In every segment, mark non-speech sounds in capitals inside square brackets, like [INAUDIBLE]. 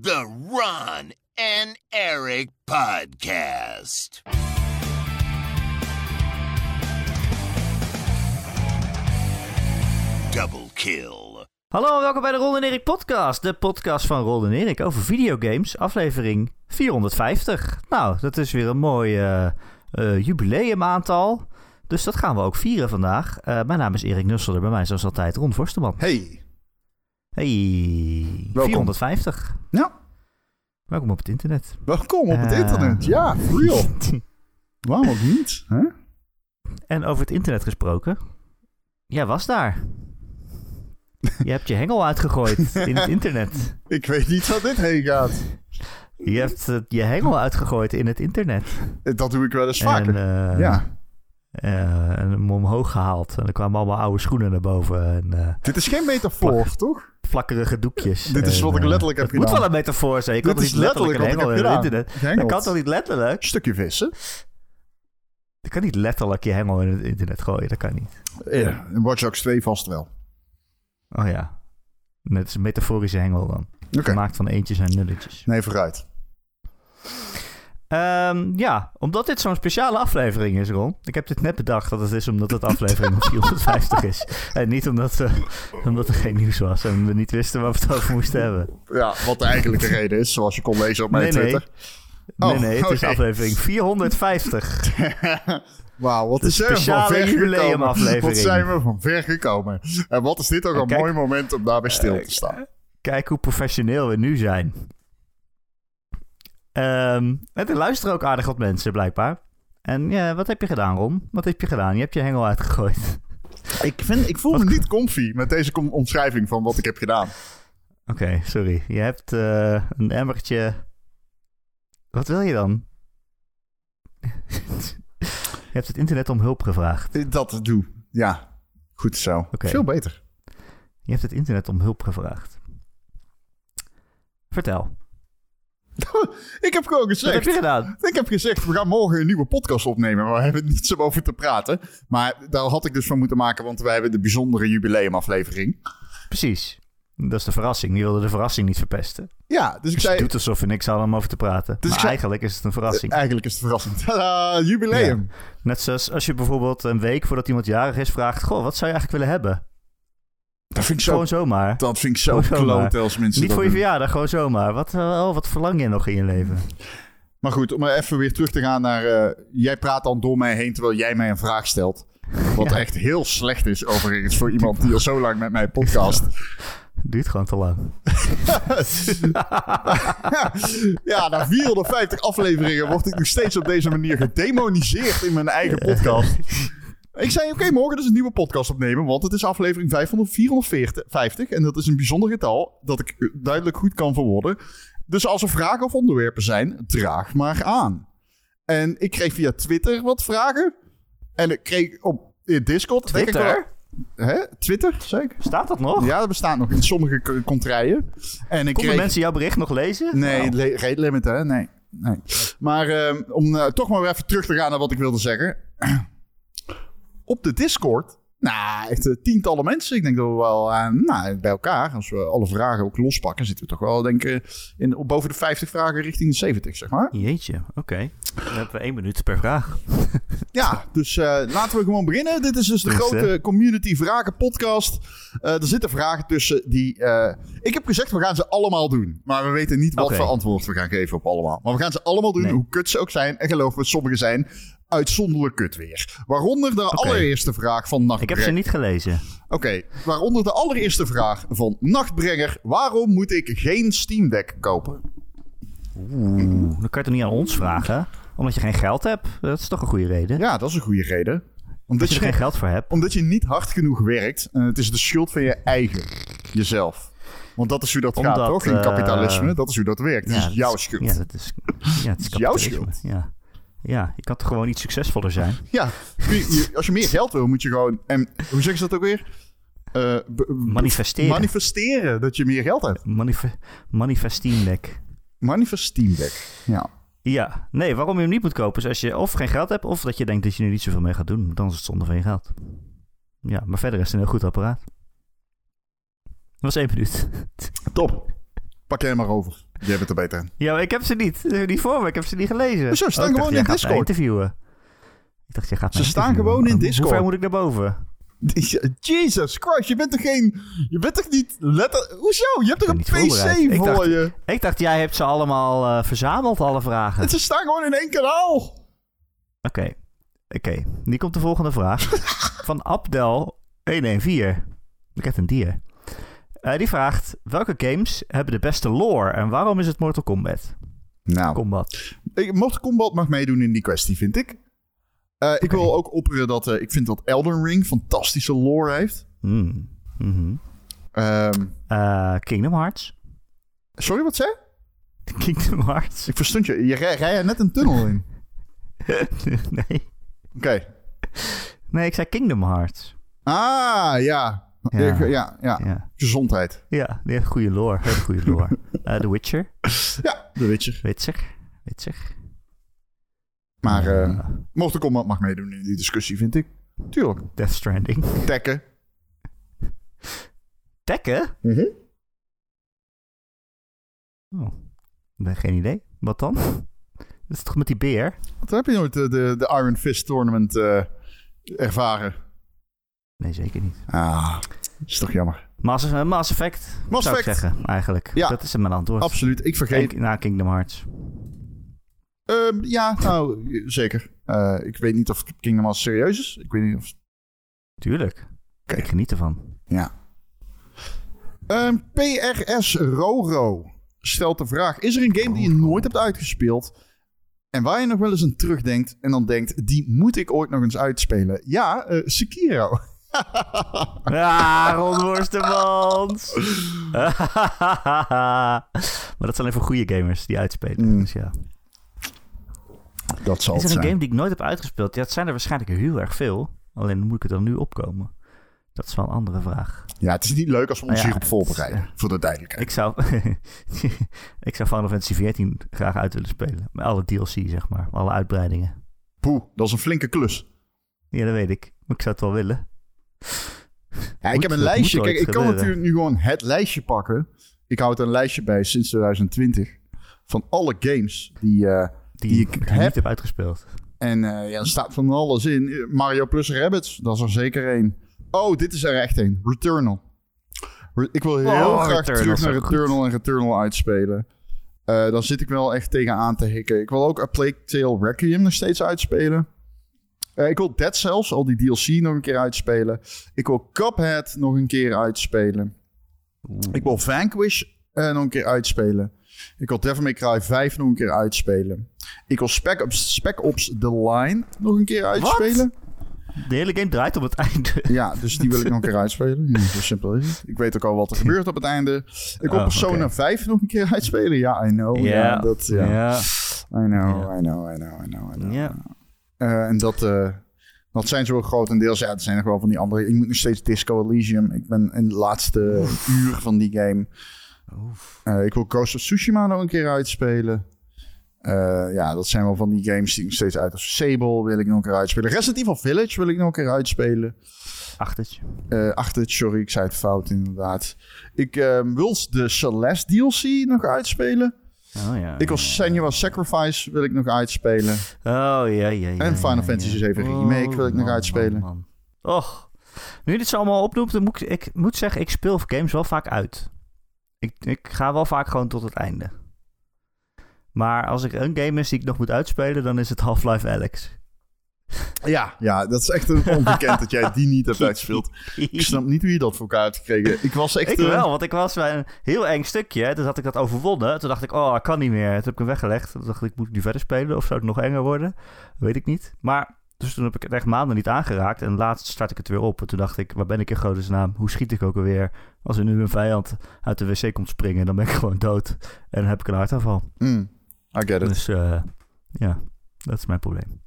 The Ron and Eric Podcast. Double kill. Hallo en welkom bij de Ron en Erik podcast. De podcast van Ron en Erik over videogames. Aflevering 450. Nou, dat is weer een mooi eh, eh, jubileumaantal. Dus dat gaan we ook vieren vandaag. Eh, mijn naam is Erik Nusselder. Bij mij zoals altijd Ron Vorsterman. Hey. Hey, Welkom. 450. Ja, Welkom op het internet. welkom op het Eh. internet. Ja, real. [LAUGHS] Waarom ook niet? Hè? En over het internet gesproken. Jij was daar. Je hebt je hengel uitgegooid in het [LAUGHS] internet. Ik weet niet waar dit heen gaat. Je hebt je hengel uitgegooid in het internet. Dat doe ik wel eens vaker. En, eh, ja. eh, en hem omhoog gehaald. En er kwamen allemaal oude schoenen naar boven. En Dit is geen metafoor, toch? Vlakkerige doekjes. Dit is wat ik eh, letterlijk heb Het moet gedaan. wel een metafoor zijn. Je kan Dit is niet letterlijk een letterlijk wat in ik het heb gedaan. internet. Dat kan toch niet letterlijk? Stukje vissen. Je kan niet letterlijk je hengel in het internet gooien. Dat kan niet. Ja, in Watch Dogs 2 vast wel. Oh ja. Net is een metaforische hengel dan. Oké. Gemaakt van eentjes en nulletjes. Nee, vooruit. Ehm, ja, omdat dit zo'n speciale aflevering is, Ron. Ik heb dit net bedacht dat het is omdat het aflevering [LAUGHS] 450 is. En niet omdat, eh, omdat er geen nieuws was en we niet wisten waar we het over moesten hebben. Ja, wat de eigenlijke reden is, zoals je kon lezen op mijn Nee. Twitter. Nee, Oh, nee, het is aflevering 450. [LAUGHS] Wauw, wat De is er van speciale ver gekomen. jubileumaflevering. Wat zijn we van ver gekomen. En wat is dit ook En een kijk- mooi moment om daarbij stil te staan. Kijk hoe professioneel we nu zijn. En er luisteren ook aardig wat mensen, blijkbaar. En ja, wat heb je gedaan, Ron? Wat heb je gedaan? Je hebt je hengel uitgegooid. [LAUGHS] Ik, vind, ik voel me niet comfy met deze com- omschrijving van wat ik heb gedaan. Oké, sorry. Je hebt eh, een emmertje. Wat wil je dan? [LAUGHS] je hebt het internet om hulp gevraagd. Dat doe. Ja, goed zo. Oké. Veel beter. Je hebt het internet om hulp gevraagd. Vertel. [LAUGHS] Ik heb gewoon Wat heb gezegd. je gedaan? Ik heb gezegd, we gaan morgen een nieuwe podcast opnemen. Maar we hebben niets om over te praten. Maar daar had ik dus van moeten maken, want wij hebben de bijzondere jubileumaflevering. Precies. Dat is de verrassing. Je wilde de verrassing niet verpesten. Ja, dus ik Dus je zei... doet alsof je niks had om over te praten. Dus maar zei- eigenlijk is het een verrassing. Eigenlijk is het verrassend. [LAUGHS] Tadaa, jubileum. Net zoals als je bijvoorbeeld een week voordat iemand jarig is vraagt... Goh, wat zou je eigenlijk willen hebben? Dat vind ik zo, Gewoon zomaar. dat vind ik zo kloot als mensen Niet voor je verjaardag, gewoon zomaar. Wat, eh, oh, wat verlang je nog in je leven? Maar goed, om even weer terug te gaan naar... eh, jij praat dan door mij heen terwijl jij mij een vraag stelt. Wat Ja. echt heel slecht is overigens voor iemand die al zo lang met mij podcast. [LAUGHS] Duurt gewoon te lang. [LAUGHS] ja, na 450 afleveringen word ik nog steeds op deze manier gedemoniseerd in mijn eigen [LAUGHS] podcast. Ik zei, oké, morgen dus een nieuwe podcast opnemen, want het is aflevering 500, 450 en dat is een bijzonder getal dat ik duidelijk goed kan verwoorden. Dus als er vragen of onderwerpen zijn, draag maar aan. En ik kreeg via Twitter wat vragen. En ik kreeg op in Discord... denk ik wel- Twitter? hè? Twitter, zeker? Staat dat nog? Ja, dat bestaat nog in sommige contraien. En ik Konden kreeg... mensen jouw bericht nog lezen? Nee, Nou, le- rate limit, hè? Nee. nee. Maar ehm, om eh, toch maar weer even terug te gaan naar wat ik wilde zeggen. Op de Discord, nou, echt eh, tientallen mensen. Ik denk dat we wel eh, nou, bij elkaar, als we alle vragen ook lospakken, zitten we toch wel, denk ik, in, op boven de 50 vragen richting de 70, zeg maar. Jeetje, oké. Dan hebben we één minuut per vraag. [LAUGHS] Ja, dus eh, laten we gewoon beginnen. Dit is dus de Dus, grote community vragen podcast. Er zitten vragen tussen die... ik heb gezegd, we gaan ze allemaal doen. Maar we weten niet wat voor antwoord we gaan geven op allemaal. Maar we gaan ze allemaal doen, Nee. hoe kut ze ook zijn. En geloof me, sommige zijn uitzonderlijk kut weer. Waaronder de allereerste vraag van Ik Nachtbrenger. heb ze niet gelezen. Oké, waaronder de allereerste vraag van Nachtbrenger. Waarom moet ik geen Steam Deck kopen? Oeh, dan kan je het niet aan ons vragen. Omdat je geen geld hebt. Dat is toch een goede reden. Ja, dat is een goede reden. Omdat je er geen geld voor hebt. Omdat je niet hard genoeg werkt. En het is de schuld van je eigen. Jezelf. Want dat is hoe dat gaat, toch? In eh, kapitalisme. Dat is hoe dat werkt. Het Ja, is jouw schuld. Ja, dat is, ja, het is [LAUGHS] jouw kapitalisme. Ja. Ja, je kan toch gewoon iets succesvoller zijn? [LAUGHS] Ja, als je meer geld wil, moet je gewoon... En hoe zeggen ze dat ook weer? Eh, Manifesteren. Manifesteren dat je meer geld hebt. Manif deck. Manifest Steam Deck. Ja. Ja, nee, waarom je hem niet moet kopen is als je of geen geld hebt... of dat je denkt dat je er niet zoveel mee gaat doen. Dan is het zonde van je geld. Ja, maar verder is het een heel goed apparaat. Dat was één minuut. Top. Pak jij maar over. Jij bent er beter in. Ja, maar ik heb ze niet. Niet voor me. Ik heb ze niet gelezen. Ze staan Oh, dacht, gewoon in Discord. interviewen. Ik dacht, jij gaat Ze staan gewoon in Discord. Hoe ver moet ik naar boven? [LAUGHS] Jesus Christ, je bent toch geen... Je bent toch niet... Letter... Hoezo? Je hebt toch een. PC voor dacht- je? Ik dacht, jij hebt ze allemaal eh, verzameld, alle vragen. Ze staan gewoon in één kanaal. Oké, oké. Nu komt de volgende vraag. [LAUGHS] Van Abdel114. Ik heb een dier. Eh, die vraagt, welke games hebben de beste lore en waarom is het Mortal Kombat? Nou, Combat. ik, Mortal Kombat mag meedoen in die kwestie, vind ik. Eh, Ik wil ook opperen dat eh, ik vind dat Elden Ring fantastische lore heeft. Hmm. Mhm. Ehm, Eh, Kingdom Hearts. sorry, wat zei? [LAUGHS] Kingdom Hearts. Ik verstond je. Je rij, rij er net een tunnel in. [LAUGHS] nee. Oké. Nee, ik zei Kingdom Hearts. Ah, ja. Ja. Ja, ja, Gezondheid. ja die heeft goede lore. Hele goede lore. [LAUGHS] Eh, The Witcher. Ja, de Witcher. Witcher. Witcher. Maar eh Eh, Mortal Kombat mag meedoen in die discussie, vind ik. Tuurlijk. Death Stranding. Tekken. Tekken? Mhm. Oh, ik geen idee. Wat dan? Dat is toch met die beer? Wat heb je nooit de, de, de Iron Fist Tournament eh, ervaren? Nee, zeker niet. Ah, is toch jammer. Mass, Mass Effect, Mass zou ik Effect. zeggen, eigenlijk. Ja. Dat is mijn antwoord. Absoluut. Ik vergeet. Na Kingdom Hearts. Ehm, ja, nou, zeker. Eh, ik weet niet of Kingdom Hearts serieus is. Ik weet niet of... Tuurlijk. Oké. Ik geniet ervan. Ja. Ehm, PRS Roro stelt de vraag: Is er een game die je nooit hebt uitgespeeld en waar je nog wel eens aan terugdenkt en dan denkt: die moet ik ooit nog eens uitspelen? Ja, eh, Sekiro. [LAUGHS] Ah, Ron Worstemans. [LAUGHS] maar dat zijn alleen voor goede gamers die uitspelen. Mm. Dus ja. Dat zal Is er een zijn. game die ik nooit heb uitgespeeld? Ja, het zijn er waarschijnlijk heel erg veel. Alleen moet ik er dan nu opkomen. Dat is wel een andere vraag. Ja, het is niet leuk als we ons Nou ja, hierop voorbereiden. het Voor de duidelijkheid. Ik zou, [LAUGHS] ik zou Final Fantasy XIV graag uit willen spelen. Met alle DLC, zeg maar. Alle uitbreidingen. Poeh, dat is een flinke klus. Ja, dat weet ik. Maar ik zou het wel willen. Ja, ik heb een dat lijstje. Kijk, ik kan natuurlijk nu gewoon het lijstje pakken. Ik houd een lijstje bij sinds 2020 van alle games die, eh, Die, Die ik ik niet heb. heb uitgespeeld. En eh, ja, er staat van alles in. Mario plus Rabbids, dat is er zeker één. Oh, dit is er echt één. Returnal. Re- ik wil heel Oh, graag Returnal terug naar goed. Returnal en Returnal uitspelen. Eh dan zit ik wel echt tegenaan te hikken. Ik wil ook A Plague Tale Requiem nog steeds uitspelen. Eh, ik wil Dead Cells, al die DLC, nog een keer uitspelen. Ik wil Cuphead nog een keer uitspelen. Ik wil Vanquish eh, nog een keer uitspelen. Ik wil Devil May Cry 5 nog een keer uitspelen. Ik wil Spec Ops, Spec Ops The Line nog een keer uitspelen. De hele game draait op het einde. Ja, dus die wil ik nog een keer [LAUGHS] uitspelen. Ja, zo simpel is het. Ik weet ook al wat er gebeurt op het einde. Ik wil Oh, Persona oké. 5 nog een keer uitspelen. Ja, I know. Ja, dat, ja. ja. I know, I know, I know, I know, I know. Eh, en dat, eh, dat zijn zo grotendeels. Ja, er zijn nog wel van die andere. Ik moet nog steeds Disco Elysium. Ik ben in de laatste uur van die game. Eh, ik wil Ghost of Tsushima nog een keer uitspelen. Ja, dat zijn wel van die games die ik nog steeds uit. Sable wil ik nog een keer uitspelen. Resident Evil Village wil ik nog een keer uitspelen. Achtertje. Eh achter, sorry, ik zei het fout inderdaad. Ik eh, wil de Celeste DLC nog uitspelen. Oh ja. Ik wil Senua's Sacrifice wil ik nog uitspelen. Oh ja, ja, ja. En Final Fantasy ja. 7 Remake wil ik nog man, uitspelen. man, man. Och. Nu dit zo allemaal opnoemt, dan moet ik, ik moet zeggen, ik speel games wel vaak uit. Ik, ik ga wel vaak gewoon tot het einde. Maar als ik een game is die ik nog moet uitspelen, dan is het Half-Life Alex. Ja, ja, dat is echt een [LAUGHS] ongekend dat jij die niet hebt uitgespeeld. Ik snap niet hoe je dat voor elkaar hebt gekregen. Ik was echt... Ik eh, wel, want ik was bij een heel eng stukje. Toen had ik dat overwonnen. Toen dacht ik, oh, ik kan niet meer. Toen heb ik hem weggelegd. Toen dacht ik, moet ik nu verder spelen? Of zou het nog enger worden? Weet ik niet. Maar, dus toen heb ik het echt maanden niet aangeraakt. En laatst start ik het weer op. En toen dacht ik, waar ben ik in godesnaam? Hoe schiet ik ook alweer? Als er nu een vijand uit de wc komt springen, dan ben ik [LAUGHS] gewoon dood. En dan heb ik een hartaanval. mm, I get it. Dus eh, ja, dat is mijn probleem.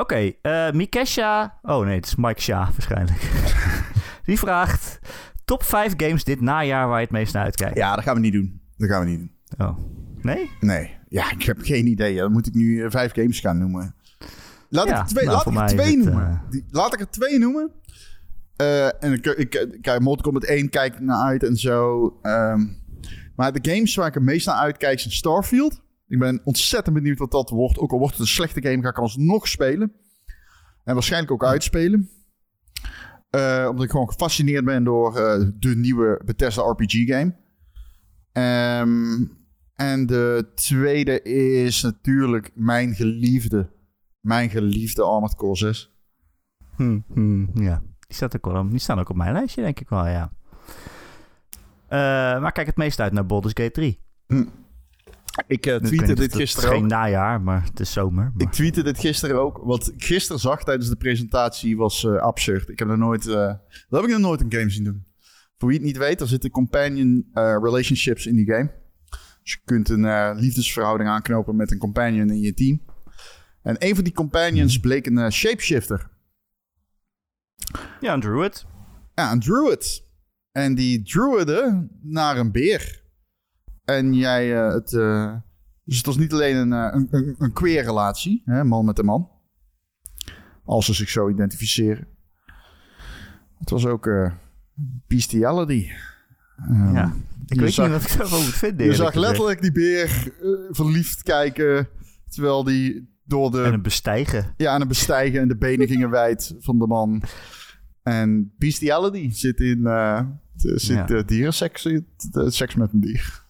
Oké, eh Mikesha. Oh nee, het is Mike Sha waarschijnlijk. [LAUGHS] Die vraagt: Top 5 games dit najaar waar je het meest naar uitkijkt. Ja, dat gaan we niet doen. Dat gaan we niet doen. Oh. Nee? Nee. Ja, ik heb geen idee. Dan moet ik nu eh, vijf games gaan noemen. Laat Ja, ik er twee, nou, laat voor ik er twee het, noemen. eh, Die, laat ik er twee noemen. Eh, en ik, ik, ik, kijk, Mortal Kombat 1 kijk ik naar uit en zo. Ehm, Maar de games waar ik het meest naar uitkijk zijn Starfield. Ik ben ontzettend benieuwd wat dat wordt. Ook al wordt het een slechte game, ga ik alsnog spelen. En waarschijnlijk ook uitspelen. Eh, omdat ik gewoon gefascineerd ben door eh, de nieuwe Bethesda RPG game. Ehm, en de tweede is natuurlijk mijn geliefde. Mijn geliefde Armored Core 6. Hm, hm, ja, die, staat ook wel, die staan ook op mijn lijstje, denk ik wel, ja. Uh, maar kijk het meest uit naar Baldur's Gate 3. Hm. Ik uh, tweette dit gisteren Het is geen najaar, maar het is zomer. Maar... Ik tweette dit gisteren ook. Wat ik gisteren zag tijdens de presentatie was uh, absurd. Ik heb er nooit... dat heb ik nog nooit een game zien doen. Voor wie het niet weet, er zitten companion relationships in die game. Dus je kunt een liefdesverhouding aanknopen met een companion in je team. En een van die companions mhm. bleek een shapeshifter. Ja, een druid. Ja, een druid. En die druide naar een beer. En jij, uh, het, uh, dus het was niet alleen een, uh, een, een, een queer relatie, hè, man met een man. Als ze zich zo identificeren. Het was ook bestiality. Um, ja, ik weet zag, niet wat ik daarvan moet vinden. Je zag letterlijk die beer verliefd kijken, terwijl die door de... En een bestijgen. Ja, en een bestijgen en de benen [LAUGHS] gingen wijd van de man. En bestiality zit in uh, zit, ja. uh, dierenseks, uh, seks met een dier.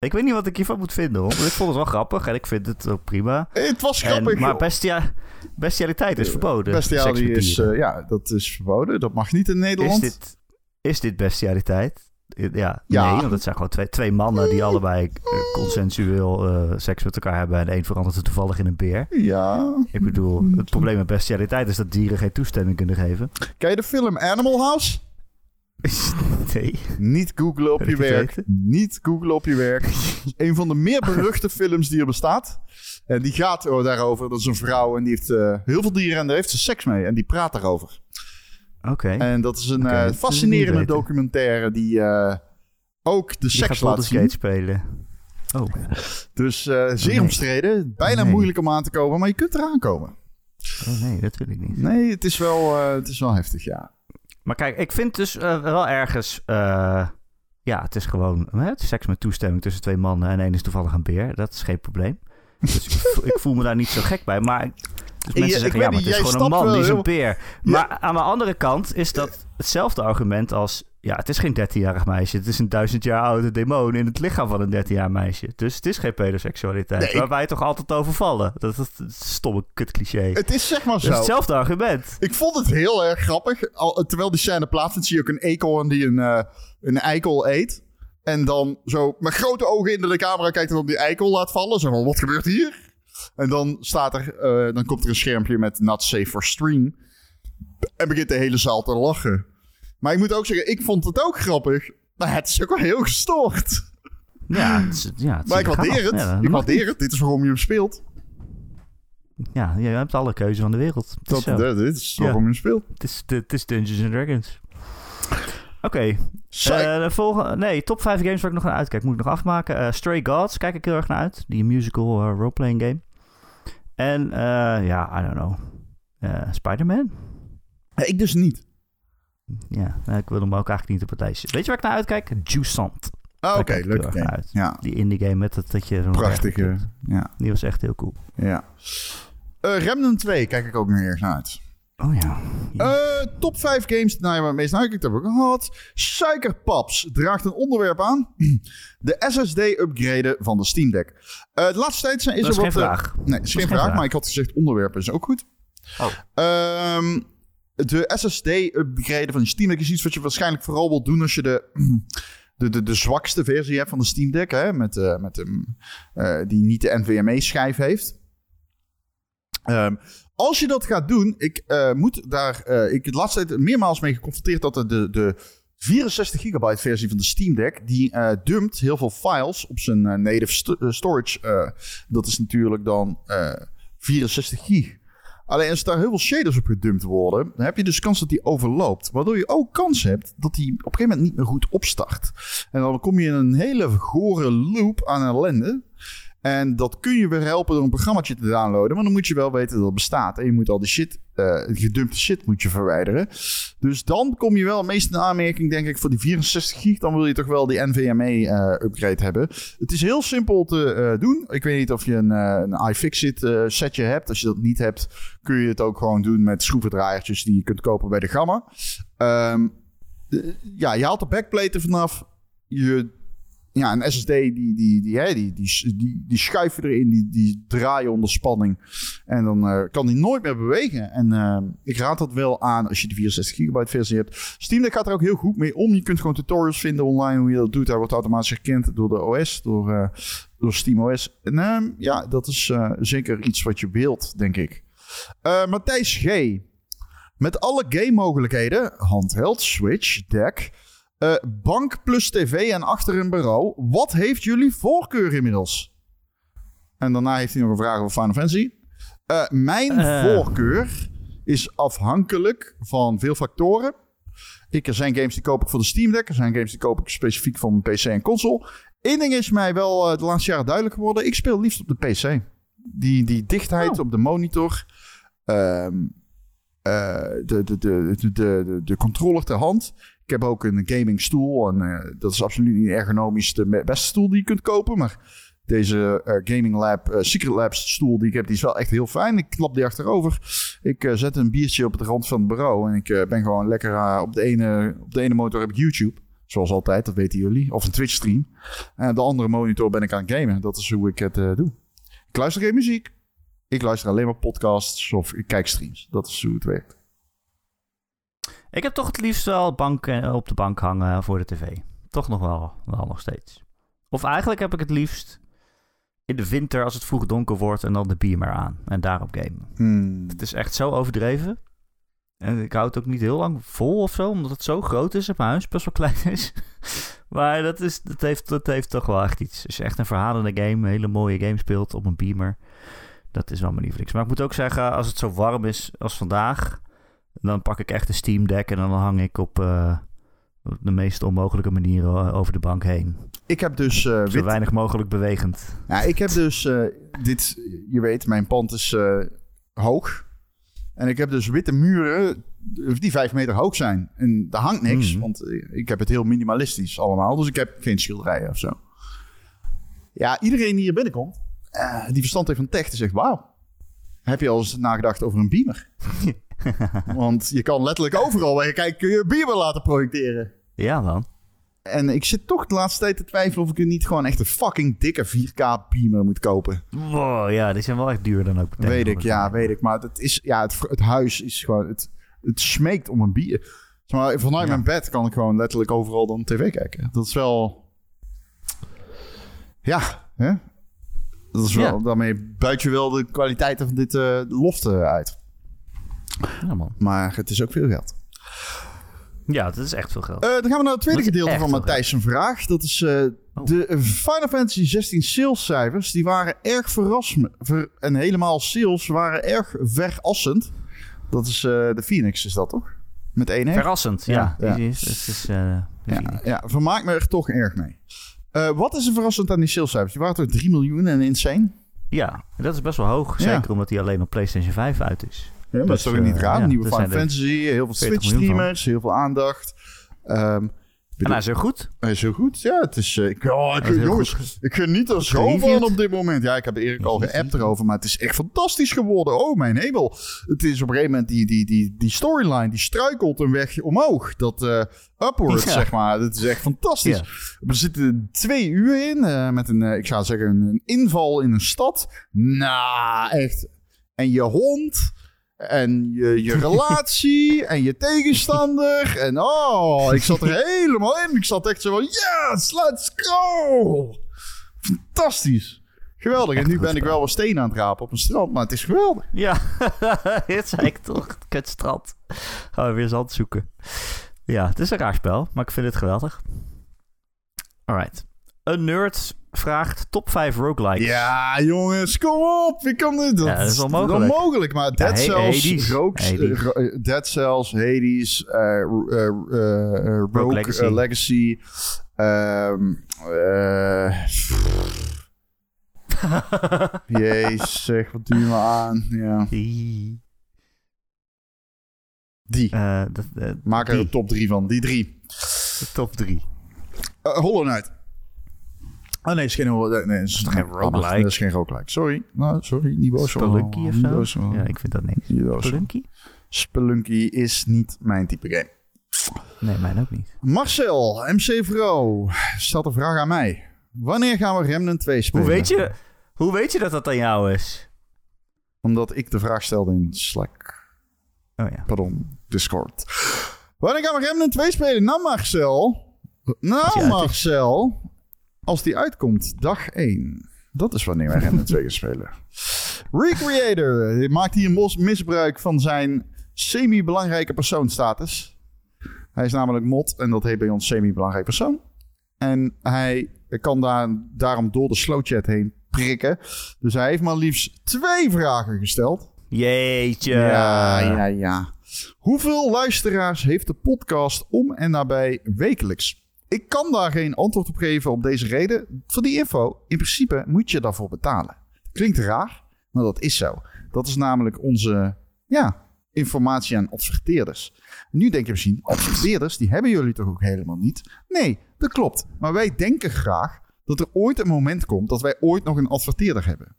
Ik weet niet wat ik hiervan moet vinden hoor. Ik vond het wel grappig en ik vind het ook prima. Het was grappig. En, maar bestia bestialiteit is verboden. Bestiality is, ja, dat is verboden. Dat mag niet in Nederland. Is dit, is dit bestialiteit? Ja, ja, nee, want het zijn gewoon twee, twee mannen die allebei uh, consensueel uh, seks met elkaar hebben. En één verandert het toevallig in een beer. Ja. Ik bedoel, het probleem met bestialiteit is dat dieren geen toestemming kunnen geven. Ken je de film Animal House? [LAUGHS] Nee. Niet googlen op je werk. Niet googlen op je werk. een van de meer beruchte films die er bestaat. En die gaat daarover. Dat is een vrouw en die heeft uh, heel veel dieren en daar heeft ze seks mee. En die praat daarover. Oké. En dat is een okay, uh, fascinerende documentaire die uh, ook de seks laat zien. spelen. Oh. Dus uh, zeer nee. omstreden. Bijna nee. moeilijk om aan te komen, maar je kunt eraan komen. Oh nee, dat wil ik niet. Nee, het is wel, het is wel heftig, ja. Maar kijk, ik vind dus wel ergens... ja, het is gewoon het seks met toestemming tussen twee mannen... en één is toevallig een beer. Dat is geen probleem. Dus ik, ik voel me daar niet zo gek bij. Maar dus mensen ja, zeggen, ja, maar het is gewoon een man, die is een peer. Maar aan de andere kant is dat [CLEARS THROAT] hetzelfde argument als... Ja, het is geen 13-jarig meisje. Het is een duizend jaar oude demon in het lichaam van een 13-jaar meisje. Dus het is geen pedoseksualiteit. Nee, waar wij toch altijd over vallen. Dat is een stomme kutcliché. Het is zeg maar zo. Is hetzelfde argument. Ik vond het heel erg grappig. Al, terwijl die scène plaatsvindt, zie je ook een eekhoorn die een, uh, een eikel eet. En dan zo met grote ogen in de camera kijkt en dan die eikel laat vallen. Zo van, wat gebeurt hier? En dan, staat er, uh, dan komt er een schermpje met not safe for stream. En begint de hele zaal te lachen. Maar ik moet ook zeggen, ik vond het ook grappig. Maar het is ook wel heel gestoord. Ja, het is, ja het maar ik waardeer het. Ja, ik waardeer het. Dit is waarom je hem speelt. Ja, je hebt alle keuze van de wereld. Dat, dit is waarom je hem speelt. Het is, het is Dungeons and Dragons. Oké. Okay. Uh, de volgende, nee, top 5 games waar ik nog naar uitkijk. Moet ik nog afmaken. Uh, Stray Gods kijk ik heel erg naar uit. Die musical uh, roleplaying game. En ja, I don't know. Spider-Man? ik dus niet. Ja, ik wil hem ook eigenlijk niet op het lijstje. Weet je waar ik naar uitkijk? Juicant. Oh, oké, okay, leuk game. Ja. Die indie game met dat, dat je... Prachtige, ja. Die was echt heel cool. Ja. Uh, Remnant 2 kijk ik ook nog erg naar uit. Oh ja. Uh, top 5 games nou, waar meest naar ik heb ik gehad. Suikerpaps draagt een onderwerp aan. [CLEARS THROAT] De SSD upgraden van de Steam Deck. Uh, de laatste tijd zijn, is dat er is wat... Geen vraag. Nee, is geen, vraag, vraag, maar ik had gezegd onderwerpen is ook goed. Oh. Um, de SSD upgraden van Steam Deck is iets wat je waarschijnlijk vooral wilt doen als je de... [CLEARS THROAT] De, de, de zwakste versie hebt van de Steam Deck, hè, met, uh, met uh, die niet de NVMe-schijf heeft. Um, als je dat gaat doen, ik uh, moet daar. Ik heb de laatste tijd meermaals mee geconfronteerd dat de, de 64 gigabyte versie van de Steam Deck. die uh, dumpt heel veel files op zijn native st storage. dat is natuurlijk dan 64 gig. Alleen als daar heel veel shaders op gedumpt worden, dan heb je dus kans dat die overloopt. Waardoor je ook kans hebt dat die op een gegeven moment niet meer goed opstart. En dan kom je in een hele gore loop aan ellende. En dat kun je weer helpen door een programmaatje te downloaden. Maar dan moet je wel weten dat het bestaat. En je moet al die shit, uh, gedumpte shit moet je verwijderen. Dus dan kom je wel meest in aanmerking, denk ik, voor die 64 gig. Dan wil je toch wel die NVMe-upgrade hebben. Het is heel simpel te doen. Ik weet niet of je een, een iFixit setje hebt. Als je dat niet hebt, kun je het ook gewoon doen met schroevendraaiertjes die je kunt kopen bij de Gamma. Um, ja, je haalt de backplate vanaf. Je ja, een SSD die, die, die, hè, die, die, die, die schuiven erin, die, die draaien onder spanning. En dan uh, kan die nooit meer bewegen. En uh, ik raad dat wel aan als je de 64 gigabyte versie hebt. Steam Deck gaat er ook heel goed mee om. Je kunt gewoon tutorials vinden online hoe je dat doet. Hij wordt automatisch herkend door de OS, door, uh, door SteamOS. En ja, dat is zeker iets wat je wilt, denk ik. Matthijs G. Met alle game mogelijkheden, handheld, Switch, Deck uh, bank plus tv en achter een bureau. Wat heeft jullie voorkeur inmiddels? En daarna heeft hij nog een vraag over Final Fantasy. Uh, mijn uh. voorkeur is afhankelijk van veel factoren. Ik, er zijn games die koop ik voor de Steam Deck. Er zijn games die koop ik specifiek voor mijn PC en console. Eén ding is mij wel de laatste jaren duidelijk geworden. Ik speel liefst op de PC. Die, die dichtheid oh. op de monitor. Um, de, de, de, de, de, de controller ter hand. Ik heb ook een gaming stoel. En uh, dat is absoluut niet ergonomisch de beste stoel die je kunt kopen. Maar deze uh, Gaming Lab, uh, Secret Labs stoel die ik heb, die is wel echt heel fijn. Ik klap die achterover. Ik zet een biertje op het rand van het bureau. En ik ben gewoon lekker op, de ene, op de ene motor heb ik YouTube. Zoals altijd, dat weten jullie. Of een Twitch stream. En de andere monitor ben ik aan het gamen. Dat is hoe ik het doe. Ik luister geen muziek. Ik luister alleen maar podcasts of ik kijk streams. Dat is hoe het werkt. Ik heb toch het liefst wel bank, eh, op de bank hangen voor de tv. Toch nog wel, wel nog steeds. Of eigenlijk heb ik het liefst in de winter als het vroeg donker wordt en dan de beamer aan. En daarop gamen. Hmm. Het is echt zo overdreven. En ik hou het ook niet heel lang vol of zo, omdat het zo groot is op mijn huis, best wel klein is. [LAUGHS] maar dat, is, dat, heeft, dat heeft toch wel echt iets. Als je echt een verhalende game, een hele mooie game speelt op een beamer, dat is wel mijn lievelings. Maar ik moet ook zeggen, als het zo warm is als vandaag, dan pak ik echt een Steam Deck en dan hang ik op uh, de meest onmogelijke manieren over de bank heen. Ik heb dus... Uh, Zo weinig mogelijk bewegend. Ja, ik heb dus uh, dit... Je weet, mijn pand is hoog. En ik heb dus witte muren die vijf meter hoog zijn. En daar hangt niks, mm. want ik heb het heel minimalistisch allemaal. Dus ik heb geen schilderijen of zo. Ja, iedereen die hier binnenkomt, die verstand heeft van tech, die zegt... Wauw, heb je al eens nagedacht over een beamer? [LAUGHS] [LAUGHS] Want je kan letterlijk overal je kijkt kun je beamer laten projecteren. Ja dan. En ik zit toch de laatste tijd te twijfelen of ik er niet gewoon echt een fucking dikke 4K beamer moet kopen. Wow, ja, die zijn wel echt duur dan ook. Weet ik, ja, weet ik. Maar het, is, ja, het, het huis is gewoon, het, het smeekt om een bier. Maar vanuit mijn bed kan ik gewoon letterlijk overal dan tv kijken. Dat is wel... Ja, hè? Dat is wel, daarmee buit je wel de kwaliteiten van dit uh, loft uit. Ja, man. Maar het is ook veel geld. Ja, het is echt veel geld. Uh, dan gaan we naar het tweede gedeelte van Matthijs' vraag. Dat is uh, oh. de Final Fantasy 16 sales cijfers. Die waren erg verrassend. Ver en helemaal sales waren erg verrassend. Dat is uh, de Phoenix, is dat toch? Met één Verrassend, ja. ja. Is, is, is ja, ja, vermaak me er toch erg mee. wat is er verrassend aan die sales cijfers? Die waren toch 3 miljoen en insane? Ja, dat is best wel hoog. Zeker omdat die alleen op PlayStation 5 uit is. Ja, maar dat is toch niet raar? Ja, Nieuwe Final Fantasy, heel veel Switch-streamers, heel veel aandacht. Um, en hij is heel goed. Hij is heel goed, ja. Het is, uh, ik, oh, ik, jongens, goed. ik geniet er zo van op dit moment. Ja, ik heb Erik al geappt erover, maar het is echt fantastisch geworden. Oh, mijn hemel. Het is op een gegeven moment die, die, die, die storyline, die struikelt een weg omhoog. Dat uh, upward, ja. zeg maar. Dat is echt fantastisch. Ja. Er zitten twee uur in, uh, met een, ik zou zeggen, een inval in een stad. Nou, echt. En je hond en je, je [LAUGHS] relatie en je tegenstander. En oh, ik zat er [LAUGHS] helemaal in. Ik zat echt zo van, yes, let's go. Fantastisch. Geweldig. en nu ben ik wel wat stenen aan het rapen op een strand, maar het is geweldig. Ja, [LAUGHS] het zei ik toch. Het strand. Gaan we weer zand zoeken. Ja, het is een raar spel, maar ik vind het geweldig. Alright. Een nerd vraagt top 5 roguelikes. Ja, jongens, kom op. Ik kan dit. Dat, ja, dat is wel mogelijk. Wel mogelijk maar Dead ja, Cells, Hades. Rogues, Hades. Uh, Dead Cells, Hades, uh, uh, Rogue, Rogue Legacy. Legacy um, [LAUGHS] Jezus, zeg, wat duur me aan. Ja. Die. Die. Eh, dat, eh, Maak er die. een top 3 van. Die drie. de top 3. Uh, Hollow Knight. Oh nee, is geen Hollow nee, is geen roguelike? Nee, dat is geen roguelike. Sorry. Nou, sorry, niet boos. Spelunky of zo? boos. Ja, ik vind dat niks. Spelunky? Spelunky is niet mijn type game. Nee, mijn ook niet. Marcel, MC Vro, stelt een vraag aan mij. Wanneer gaan we Remnant 2 spelen? Hoe weet, je, hoe weet je dat dat aan jou is? Omdat ik de vraag stelde in Slack. Oh ja. Pardon, Discord. Wanneer gaan we Remnant 2 spelen? Nou Marcel. Nou. Marcel. Als die uitkomt, dag 1. Dat is wanneer wij Remnant 2 gaan spelen. Recreator maakt hier misbruik van zijn semi-belangrijke persoonstatus. Hij is namelijk mod en dat heet bij ons semi-belangrijk persoon. En hij kan daar, daarom door de slowchat heen prikken. Dus hij heeft maar liefst twee vragen gesteld. Jeetje. Ja, ja, ja. Hoeveel luisteraars heeft de podcast om en nabij wekelijks? Ik kan daar geen antwoord op geven op deze reden. Voor die info, in principe moet je daarvoor betalen. Klinkt raar, maar dat is zo. Dat is namelijk onze ja, informatie aan adverteerders. Nu denk je misschien, adverteerders, die hebben jullie toch ook helemaal niet? Nee, dat klopt. Maar wij denken graag dat er ooit een moment komt dat wij ooit nog een adverteerder hebben.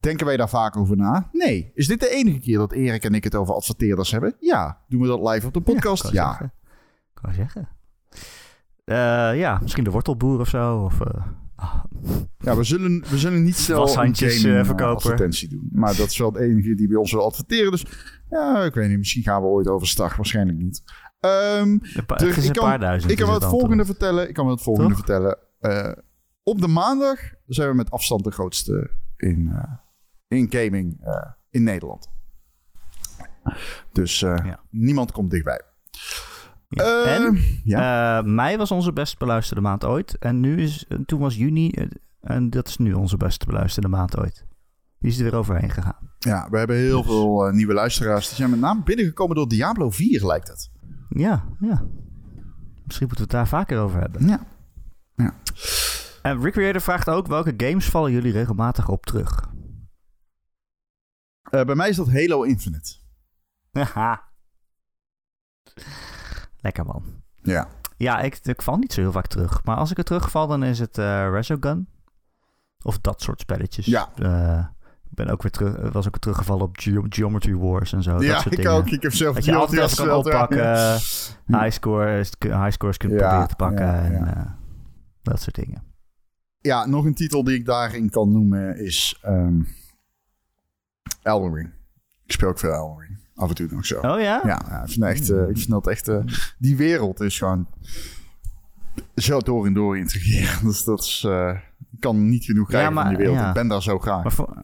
Denken wij daar vaak over na? Nee. Is dit de enige keer dat Erik en ik het over adverteerders hebben? Ja. Doen we dat live op de podcast? kan Ja. zeggen. Kan zeggen. Eh, ja, misschien de wortelboer of zo. Of, eh, ah, Ja, we zullen, we zullen niet snel een gaming eh, verkopen. advertentie doen. Maar dat is wel het enige die bij ons wil adverteren. Dus ja, ik weet niet. Misschien gaan we ooit overstag. Waarschijnlijk niet. Paar, Dus het is ik een kan- paar duizend. ik kan wel het volgende vertellen. Ik kan wel het volgende Toch? vertellen. Op de maandag zijn we met afstand de grootste in, in gaming in Nederland. Dus Ja. niemand komt dichtbij. Ja. Eh, en ja. eh, mei was onze best beluisterde maand ooit. En nu is, en toen was juni. eh, En dat is nu onze best beluisterde maand ooit. Die is er weer overheen gegaan. Ja, we hebben heel Dus- veel eh, nieuwe luisteraars. Die zijn met name binnengekomen door Diablo 4, lijkt het. Ja, ja. Misschien moeten we het daar vaker over hebben. Ja. En Rick Creator vraagt ook welke games vallen jullie regelmatig op terug? Eh, bij mij is dat Halo Infinite. Haha. [LAUGHS] Lekker man. Ja. Ja, ik, ik val niet zo heel vaak terug. Maar als ik er terugval, dan is het eh Resogun. Of dat soort spelletjes. Ja. Eh, ik ben ook weer terug, was ook weer teruggevallen op Geo- Geometry Wars en zo. dat ja, soort ik dingen. ook. Ik heb zelf Dat je altijd kan ja. oppakken. High, scores, high scores kunt Ja, proberen te pakken. ja, en ja. eh, dat soort dingen. Ja, nog een titel die ik daarin kan noemen is Elden Ring. Ik speel ook veel Elden Ring. Af en toe nog zo. Oh ja? Ja, ja, ik, vind echt, eh, ik vind dat echt... eh, die wereld is gewoon zo door en door intrigerend. [LAUGHS] Dus dat is... ik kan niet genoeg krijgen maar- van die wereld. ja. Ik ben daar zo graag. Maar voor,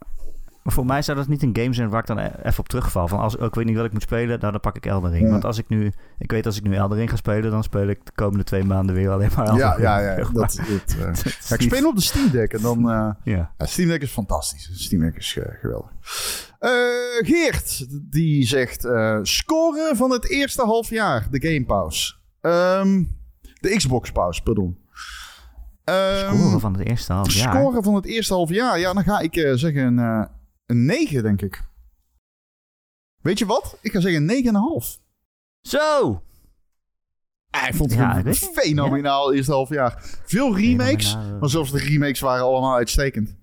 maar voor mij zou dat niet een game zijn waar ik dan e- even op terugval. Van als oh, ik weet niet wat ik moet spelen, nou, dan pak ik Elden Ring. Ja. Want als ik nu, ik weet als ik nu Elden Ring ga spelen, dan speel ik de komende twee maanden weer alleen maar Elden Ja, Ring. ja, ja. Zeg Dat, [LAUGHS] dat, eh, ja, ik speel op de Steam Deck en dan... eh, Ja. Ja, Steam Deck is fantastisch. Steam Deck is eh, geweldig. Eh, Geert, die zegt... eh scoren van het eerste half jaar. De Game Pause. Ehm, de Xbox Pause, pardon. Ehm, Scoren van het eerste half jaar. scoren van het eerste half jaar. Ja, dan ga ik eh, zeggen een, eh, een 9, denk ik. Weet je wat? Ik ga zeggen een 9,5. Zo! Ah, ik vond het Ja, fenomenaal eerste half jaar. Veel remakes. Maar zelfs de remakes waren allemaal uitstekend.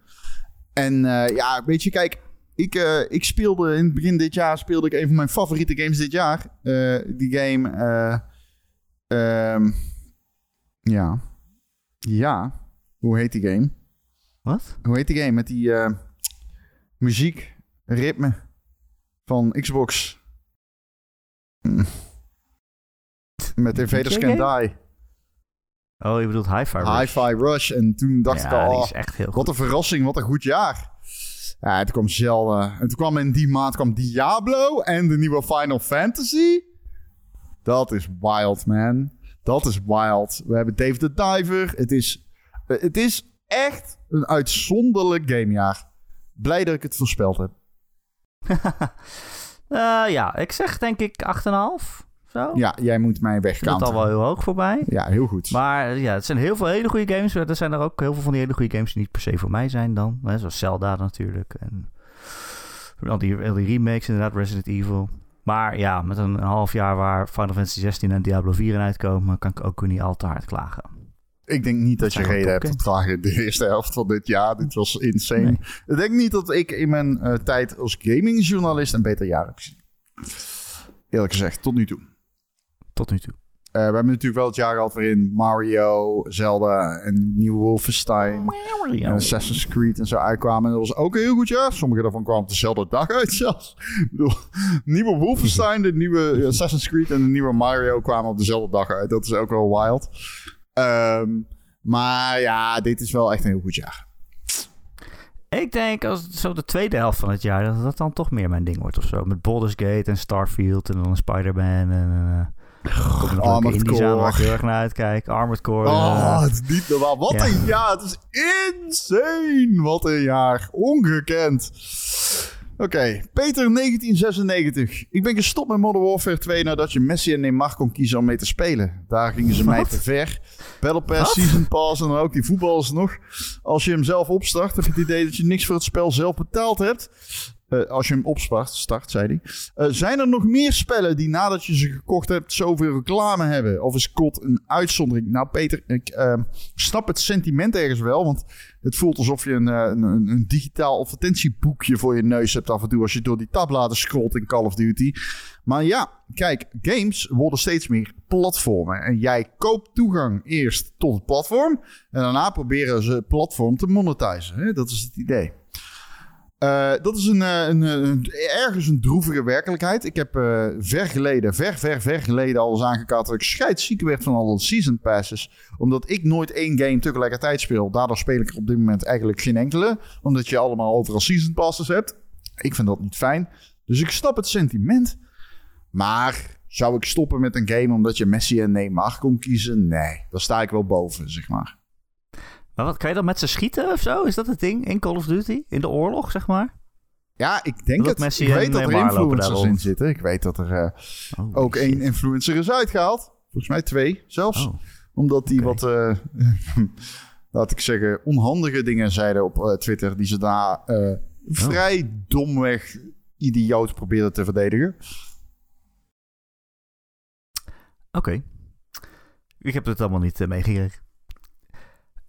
En eh, ja, weet je, kijk, ik, eh, ik speelde in het begin dit jaar speelde ik een van mijn favoriete games dit jaar. Eh, die game, eh, ehm, ja, ja, hoe heet die game? Wat? Hoe heet die game met die eh, muziek, ritme van Xbox? Hm. Met Invaders Can? Die. Oh, je bedoelt Hi-Fi Rush. Hi-Fi Rush. En toen dacht ik al, oh, is echt heel goed. wat een verrassing, wat een goed jaar. Ja, en toen kwam Zelda. En toen kwam in die maand kwam Diablo en de nieuwe Final Fantasy. Dat is wild, man. Dat is wild. We hebben Dave the Diver. Het is, eh, het is echt een uitzonderlijk gamejaar. Blij dat ik het voorspeld heb. [LAUGHS] Eh, ja, ik zeg denk ik 8,5. Zo? Ja, jij moet mij vind dat al wel heel hoog voor mij. Ja, heel goed. Maar ja, het zijn heel veel hele goede games. Er zijn er ook heel veel van die hele goede games die niet per se voor mij zijn dan. Hè, zoals Zelda natuurlijk. En al die, al die remakes inderdaad, Resident Evil. Maar ja, met een half jaar waar Final Fantasy 16 en Diablo 4 in uitkomen... kan ik ook weer niet al te hard klagen. Ik denk niet dat je reden hebt top te klagen in de eerste helft van dit jaar. Dit was insane. Nee. Ik denk niet dat ik in mijn eh, tijd als gamingjournalist een beter jaar heb gezien. Eerlijk gezegd, tot nu toe. Tot nu toe. Eh, we hebben natuurlijk wel het jaar gehad waarin Mario, Zelda en nieuwe Wolfenstein en Assassin's Creed en zo uitkwamen. En dat was ook een heel goed jaar. Sommige daarvan kwamen op dezelfde dag uit zelfs. Ik bedoel, nieuwe Wolfenstein, de nieuwe Assassin's Creed en de nieuwe Mario kwamen op dezelfde dag uit. Dat is ook wel wild. Ehm, maar ja, dit is wel echt een heel goed jaar. Ik denk als zo de tweede helft van het jaar... dat dat dan toch meer mijn ding wordt of zo. Met Baldur's Gate en Starfield en dan Spider-Man en... Uh, Armored indies aan waar ik Core. heel erg naar uitkijk. Armored Core. Oh, het is niet normaal. Wat Ja. een jaar. Het is insane. Wat een jaar. Ongekend. Oké, Peter 1996. Ik ben gestopt met Modern Warfare 2 nadat je Messi en Neymar kon kiezen om mee te spelen. Daar gingen ze mij te ver. Battle Pass? Season Pass en dan ook die voetballers nog. Als je hem zelf opstart, heb je het idee dat je niks voor het spel zelf betaald hebt. Eh, als je hem opstart, start, zei hij. Eh, zijn er nog meer spellen die nadat je ze gekocht hebt zoveel reclame hebben? Of is COD een uitzondering? Nou Peter, ik eh, snap het sentiment ergens wel. Want het voelt alsof je een, eh, een, een, een digitaal advertentieboekje voor je neus hebt af en toe... als je door die tabbladen scrolt in Call of Duty. Maar ja, kijk, games worden steeds meer platformen. En jij koopt toegang eerst tot het platform... en daarna proberen ze het platform te monetizen. Hè? Dat is het idee. Eh, dat is een, eh, een, een- ergens een droevige werkelijkheid. Ik heb eh, ver geleden, ver, ver, ver geleden al eens aangekaart dat ik scheidsziek werd van alle season passes. Omdat ik nooit één game tegelijkertijd speel. Daardoor speel ik op dit moment eigenlijk geen enkele. Omdat je allemaal overal season passes hebt. Ik vind dat niet fijn. Dus ik snap het sentiment. Maar zou ik stoppen met een game omdat je Messi en Neymar kon kiezen? Nee, daar sta ik wel boven, zeg maar. Maar wat, kan je dan met ze schieten of zo? Is dat het ding in Call of Duty? In de oorlog, zeg maar? Ja, ik denk Dat het. Messi ik weet dat er influencers in zitten. Ik weet dat er eh, Oh, ook shit. één influencer is uitgehaald. Volgens mij twee zelfs. Oh. Omdat die wat, eh, [LAUGHS] laat ik zeggen, onhandige dingen zeiden op eh, Twitter. Die ze daar Oh. vrij domweg idioot probeerden te verdedigen. Oké. Ik heb het allemaal niet meegekregen.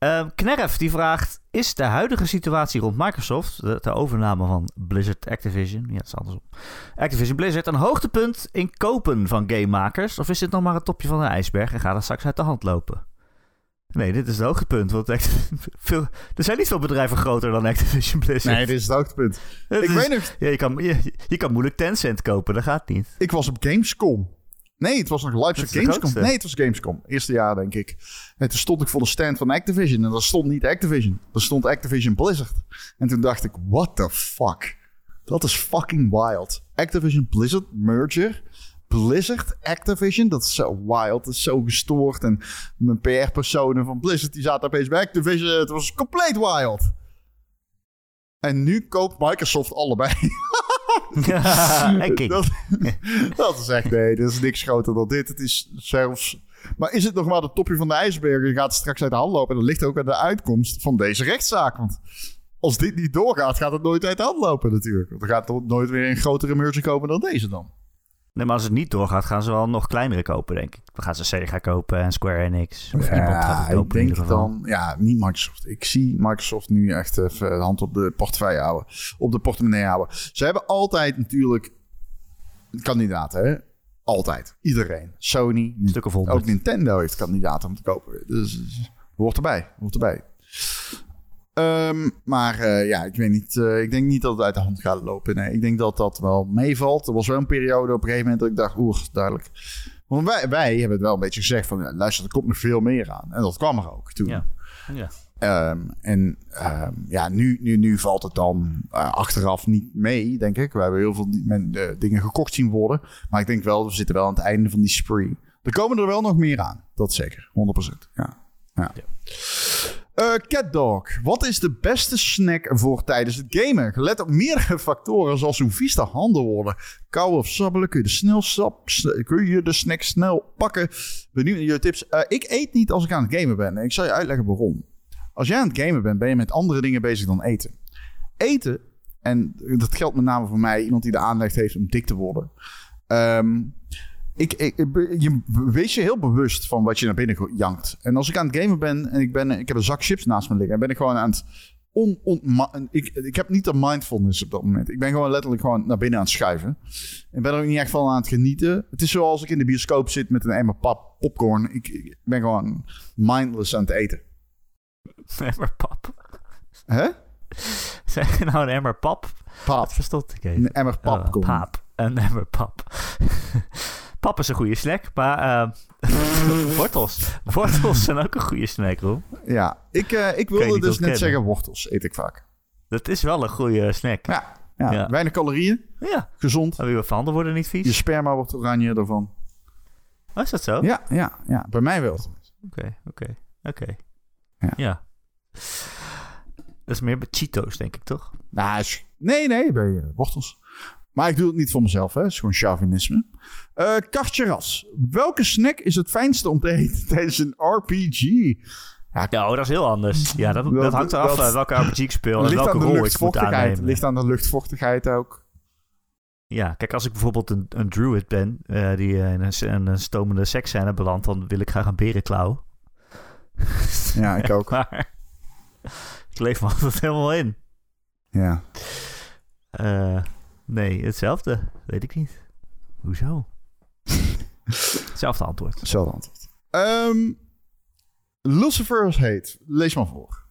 Uh, Knerf die vraagt: Is de huidige situatie rond Microsoft, de, de, overname van Blizzard Activision, ja, het is andersom, Activision Blizzard, een hoogtepunt in kopen van gamemakers? Of is dit nog maar het topje van de ijsberg en gaat het straks uit de hand lopen? Nee, dit is het hoogtepunt. Want [LAUGHS] veel, er zijn niet veel bedrijven groter dan Activision Blizzard. Nee, dit is het hoogtepunt. Het ik is, weet nog... Ja, je, kan, je, je kan moeilijk Tencent kopen, dat gaat niet. Ik was op Gamescom. Nee, het was nog Leipzig Gamescom. Nee, het was Gamescom. Eerste jaar, denk ik. En toen stond ik voor de stand van Activision. En dat stond niet Activision. Dat stond Activision Blizzard. En toen dacht ik, what the fuck? Dat is fucking wild. Activision Blizzard merger. Blizzard Activision, dat is zo wild. Dat is zo gestoord. En mijn PR-personen van Blizzard, die zaten opeens bij Activision. Het was compleet wild. En nu koopt Microsoft allebei. [LAUGHS] dat, is echt, nee, dat is niks groter dan dit. Het is zelfs... Maar is het nog maar het topje van de ijsberg en gaat straks uit de hand lopen? En dat ligt ook aan de uitkomst van deze rechtszaak. Want als dit niet doorgaat, gaat het nooit uit de hand lopen natuurlijk. Want er gaat nooit weer een grotere merger komen dan deze dan. Nee, maar als het niet doorgaat, gaan ze wel nog kleinere kopen, denk ik. Dan gaan ze Sega kopen en Square Enix. Of ja, gaat het kopen, ik denk dan... Ja, niet Microsoft. Ik zie Microsoft nu echt even de hand op de portefeuille houden. Op de portemonnee houden. Ze hebben altijd natuurlijk kandidaten, hè? Altijd. Iedereen. Sony. Stuk of ook Nintendo heeft kandidaten om te kopen. Dus hoort erbij. Hoort erbij. Um, maar uh, ja, ik weet niet. Uh, ik denk niet dat het uit de hand gaat lopen. Nee, ik denk dat dat wel meevalt. Er was wel een periode op een gegeven moment dat ik dacht, oeh, duidelijk. Want wij, wij hebben het wel een beetje gezegd van, ja, luister, er komt nog veel meer aan. En dat kwam er ook toen. Ja. ja. Um, en um, ja, nu, nu, nu valt het dan uh, achteraf niet mee, denk ik. We hebben heel veel men, uh, dingen gekocht zien worden. Maar ik denk wel, we zitten wel aan het einde van die spree. Er komen er wel nog meer aan. Dat zeker, 100%. Ja. ja. ja. Eh Catdog, wat is de beste snack voor tijdens het gamen? Gelet op meerdere [LAUGHS] factoren zoals hoe vies de handen worden. Kou of sabbelen, kun je de, snel kun je de snack snel pakken? Benieuwd naar je tips. Eh, ik eet niet als ik aan het gamen ben. Ik zal je uitleggen waarom. Als jij aan het gamen bent, ben je met andere dingen bezig dan eten. Eten, en dat geldt met name voor mij, iemand die de aanleg heeft om dik te worden. Ehm, ik, ik, je, wees je heel bewust van wat je naar binnen jankt. En als ik aan het gamen ben en ik, ben, ik heb een zak chips naast me liggen... en ben ik gewoon aan het... On, on, ik, ik heb niet de mindfulness op dat moment. Ik ben gewoon letterlijk gewoon naar binnen aan het schuiven. Ik ben er ook niet echt van aan het genieten. Het is zoals ik in de bioscoop zit met een emmer pap, popcorn. Ik, ik ben gewoon mindless aan het eten. Emmer pap. Hè? [LAUGHS] Zeg je nou een emmer pap? Pap. Dat verstond ik even. Een emmer Oh, popcorn. paap. Een emmer pap. [LAUGHS] pap is een goede snack, maar eh, [LAUGHS] wortels. Wortels zijn ook een goede snack, hoor. Ja, ik, eh, ik je wilde dus net zeggen wortels eet ik vaak. Dat is wel een goede snack. Ja, ja, Ja. weinig calorieën, Ja. gezond. Maar uw handen worden niet vies. Je sperma wordt oranje ervan. Oh, is dat zo? Ja, ja, ja, bij mij wel. Oké, oké, oké. Ja. Ja. Dat is meer bij Cheetos, denk ik, toch? Nou, nee, nee, bij eh, wortels. Maar ik doe het niet voor mezelf, hè. Het is gewoon chauvinisme. Eh Kartjeras. Welke snack is het fijnste om te eten [LAUGHS] tijdens een RPG? Ja, oh, dat is heel anders. Ja, dat, [LAUGHS] dat, Dat- hangt eraf dat- eh, welke RPG ik speel en welke rol ik moet luchtvochtigheid. aannemen. Ligt aan de luchtvochtigheid ook. Ja, kijk, als ik bijvoorbeeld een, een druid ben eh, die in een, een stomende seksscène belandt, dan wil ik graag een berenklauw. [LAUGHS] Ja, ik ook. Maar ik leef me altijd helemaal in. Ja. Eh, nee, hetzelfde. Weet ik niet. Hoezo? [LAUGHS] Hetzelfde antwoord. Hetzelfde antwoord. Ehm Lucifer's Hate. Lees maar voor.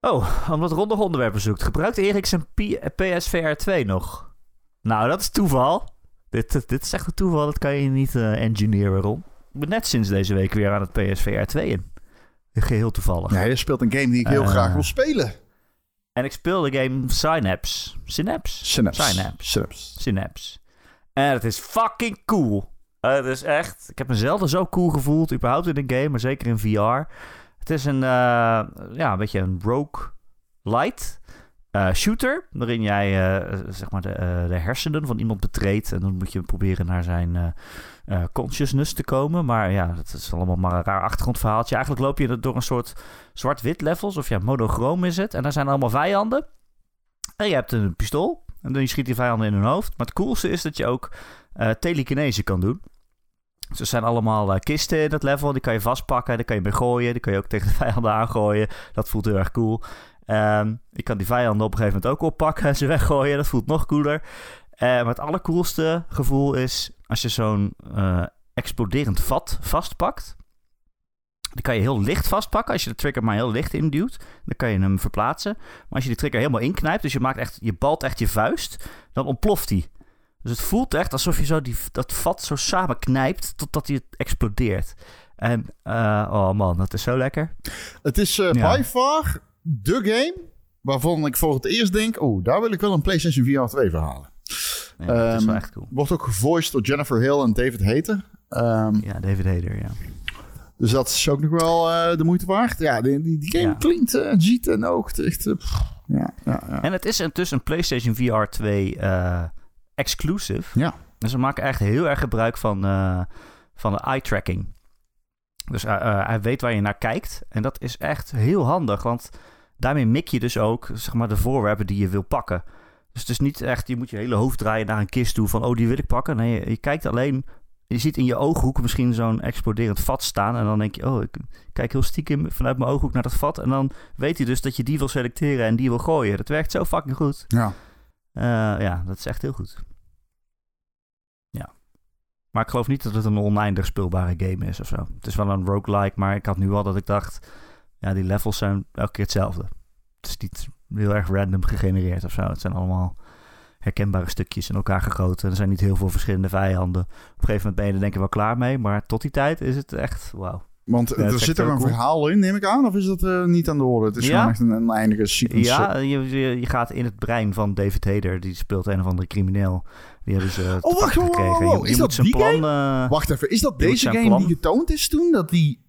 Oh, omdat Ron nog onderwerpen zoekt. Gebruikt Erik zijn PSVR 2 nog? Nou, dat is toeval. Dit, dit is echt een toeval. Dat kan je niet eh engineeren, Ron. Ik ben net sinds deze week weer aan het PSVR 2 in. Geheel toevallig. Je speelt een game die ik heel Eh. graag wil spelen. En ik speel de game Synapse. Synapse? Synapse. Synapse. Synapse. Synapse. En het is fucking cool. Eh, Het is echt... Ik heb mezelf zo cool gevoeld. Überhaupt in een game, maar zeker in VR. Het is een... eh, ja, een beetje een rogue light eh, shooter. Waarin jij zeg maar de, de hersenen van iemand betreedt. En dan moet je proberen naar zijn eh, consciousness te komen. Maar ja, dat is allemaal maar een raar achtergrondverhaaltje. Eigenlijk loop je door een soort zwart-wit levels. Of ja, monochroom is het. En daar zijn allemaal vijanden. En je hebt een pistool. En dan schiet die vijanden in hun hoofd. Maar het coolste is dat je ook eh telekinese kan doen. Dus er zijn allemaal eh, kisten in dat level. Die kan je vastpakken. Daar kan je mee gooien. Die kan je ook tegen de vijanden aangooien. Dat voelt heel erg cool. Ehm je kan die vijanden op een gegeven moment ook oppakken en ze weggooien. Dat voelt nog cooler. Maar het allercoolste gevoel is als je zo'n eh, exploderend vat vastpakt. Die kan je heel licht vastpakken. Als je de trigger maar heel licht induwt, dan kan je hem verplaatsen. Maar als je die trigger helemaal inknijpt, dus je, maakt echt, je balt echt je vuist, dan ontploft die. Dus het voelt echt alsof je zo die, dat vat zo samen knijpt totdat hij explodeert. En, eh, oh man, dat is zo lekker. Het is Ja. by far de game waarvan ik voor het eerst denk... Oh, daar wil ik wel een PlayStation VR 2 voor dat is wel Ehm, echt cool. Wordt ook gevoiced door Jennifer Hill en David Hayter. Ehm, Ja, David Hayter, ja. Dus dat is ook nog wel eh, de moeite waard. Ja, die, die, die game Ja. klinkt eh, en ziet en oogt echt... eh, ja, ja, ja. En het is intussen een PlayStation VR 2 eh, exclusive. Ja. Dus ze maken echt heel erg gebruik van, van de eye tracking. Dus hij weet waar je naar kijkt. En dat is echt heel handig. Want daarmee mik je dus ook zeg maar, de voorwerpen die je wil pakken. Dus het is niet echt, je moet je hele hoofd draaien naar een kist toe van, oh, die wil ik pakken. Nee, je, je kijkt alleen, je ziet in je ooghoek misschien zo'n exploderend vat staan. En dan denk je, oh, ik kijk heel stiekem vanuit mijn ooghoek naar dat vat. En dan weet hij dus dat je die wil selecteren en die wil gooien. Dat werkt zo fucking goed. ja. Eh, ja, dat is echt heel goed. Ja. Maar ik geloof niet dat het een oneindig speelbare game is of zo. Het is wel een roguelike, maar ik had nu wel dat ik dacht... Ja, die levels zijn elke keer hetzelfde. Het is niet heel erg random gegenereerd of zo. Het zijn allemaal herkenbare stukjes in elkaar gegoten. Er zijn niet heel veel verschillende vijanden. Op een gegeven moment ben je er denk ik wel klaar mee. Maar tot die tijd is het echt wauw. Want Ja, er zit er een cool. verhaal in, neem ik aan? Of is dat eh, niet aan de orde? Het is Ja. gewoon echt een, een eindige sequence. Ja, je, je, gaat in het brein van David Hayter. Die speelt een of andere crimineel. Die hebben ze Oh, wacht, wow, wow. Je, Is je dat die plan... Wacht even, is dat deze game plan- die getoond is toen? Dat die...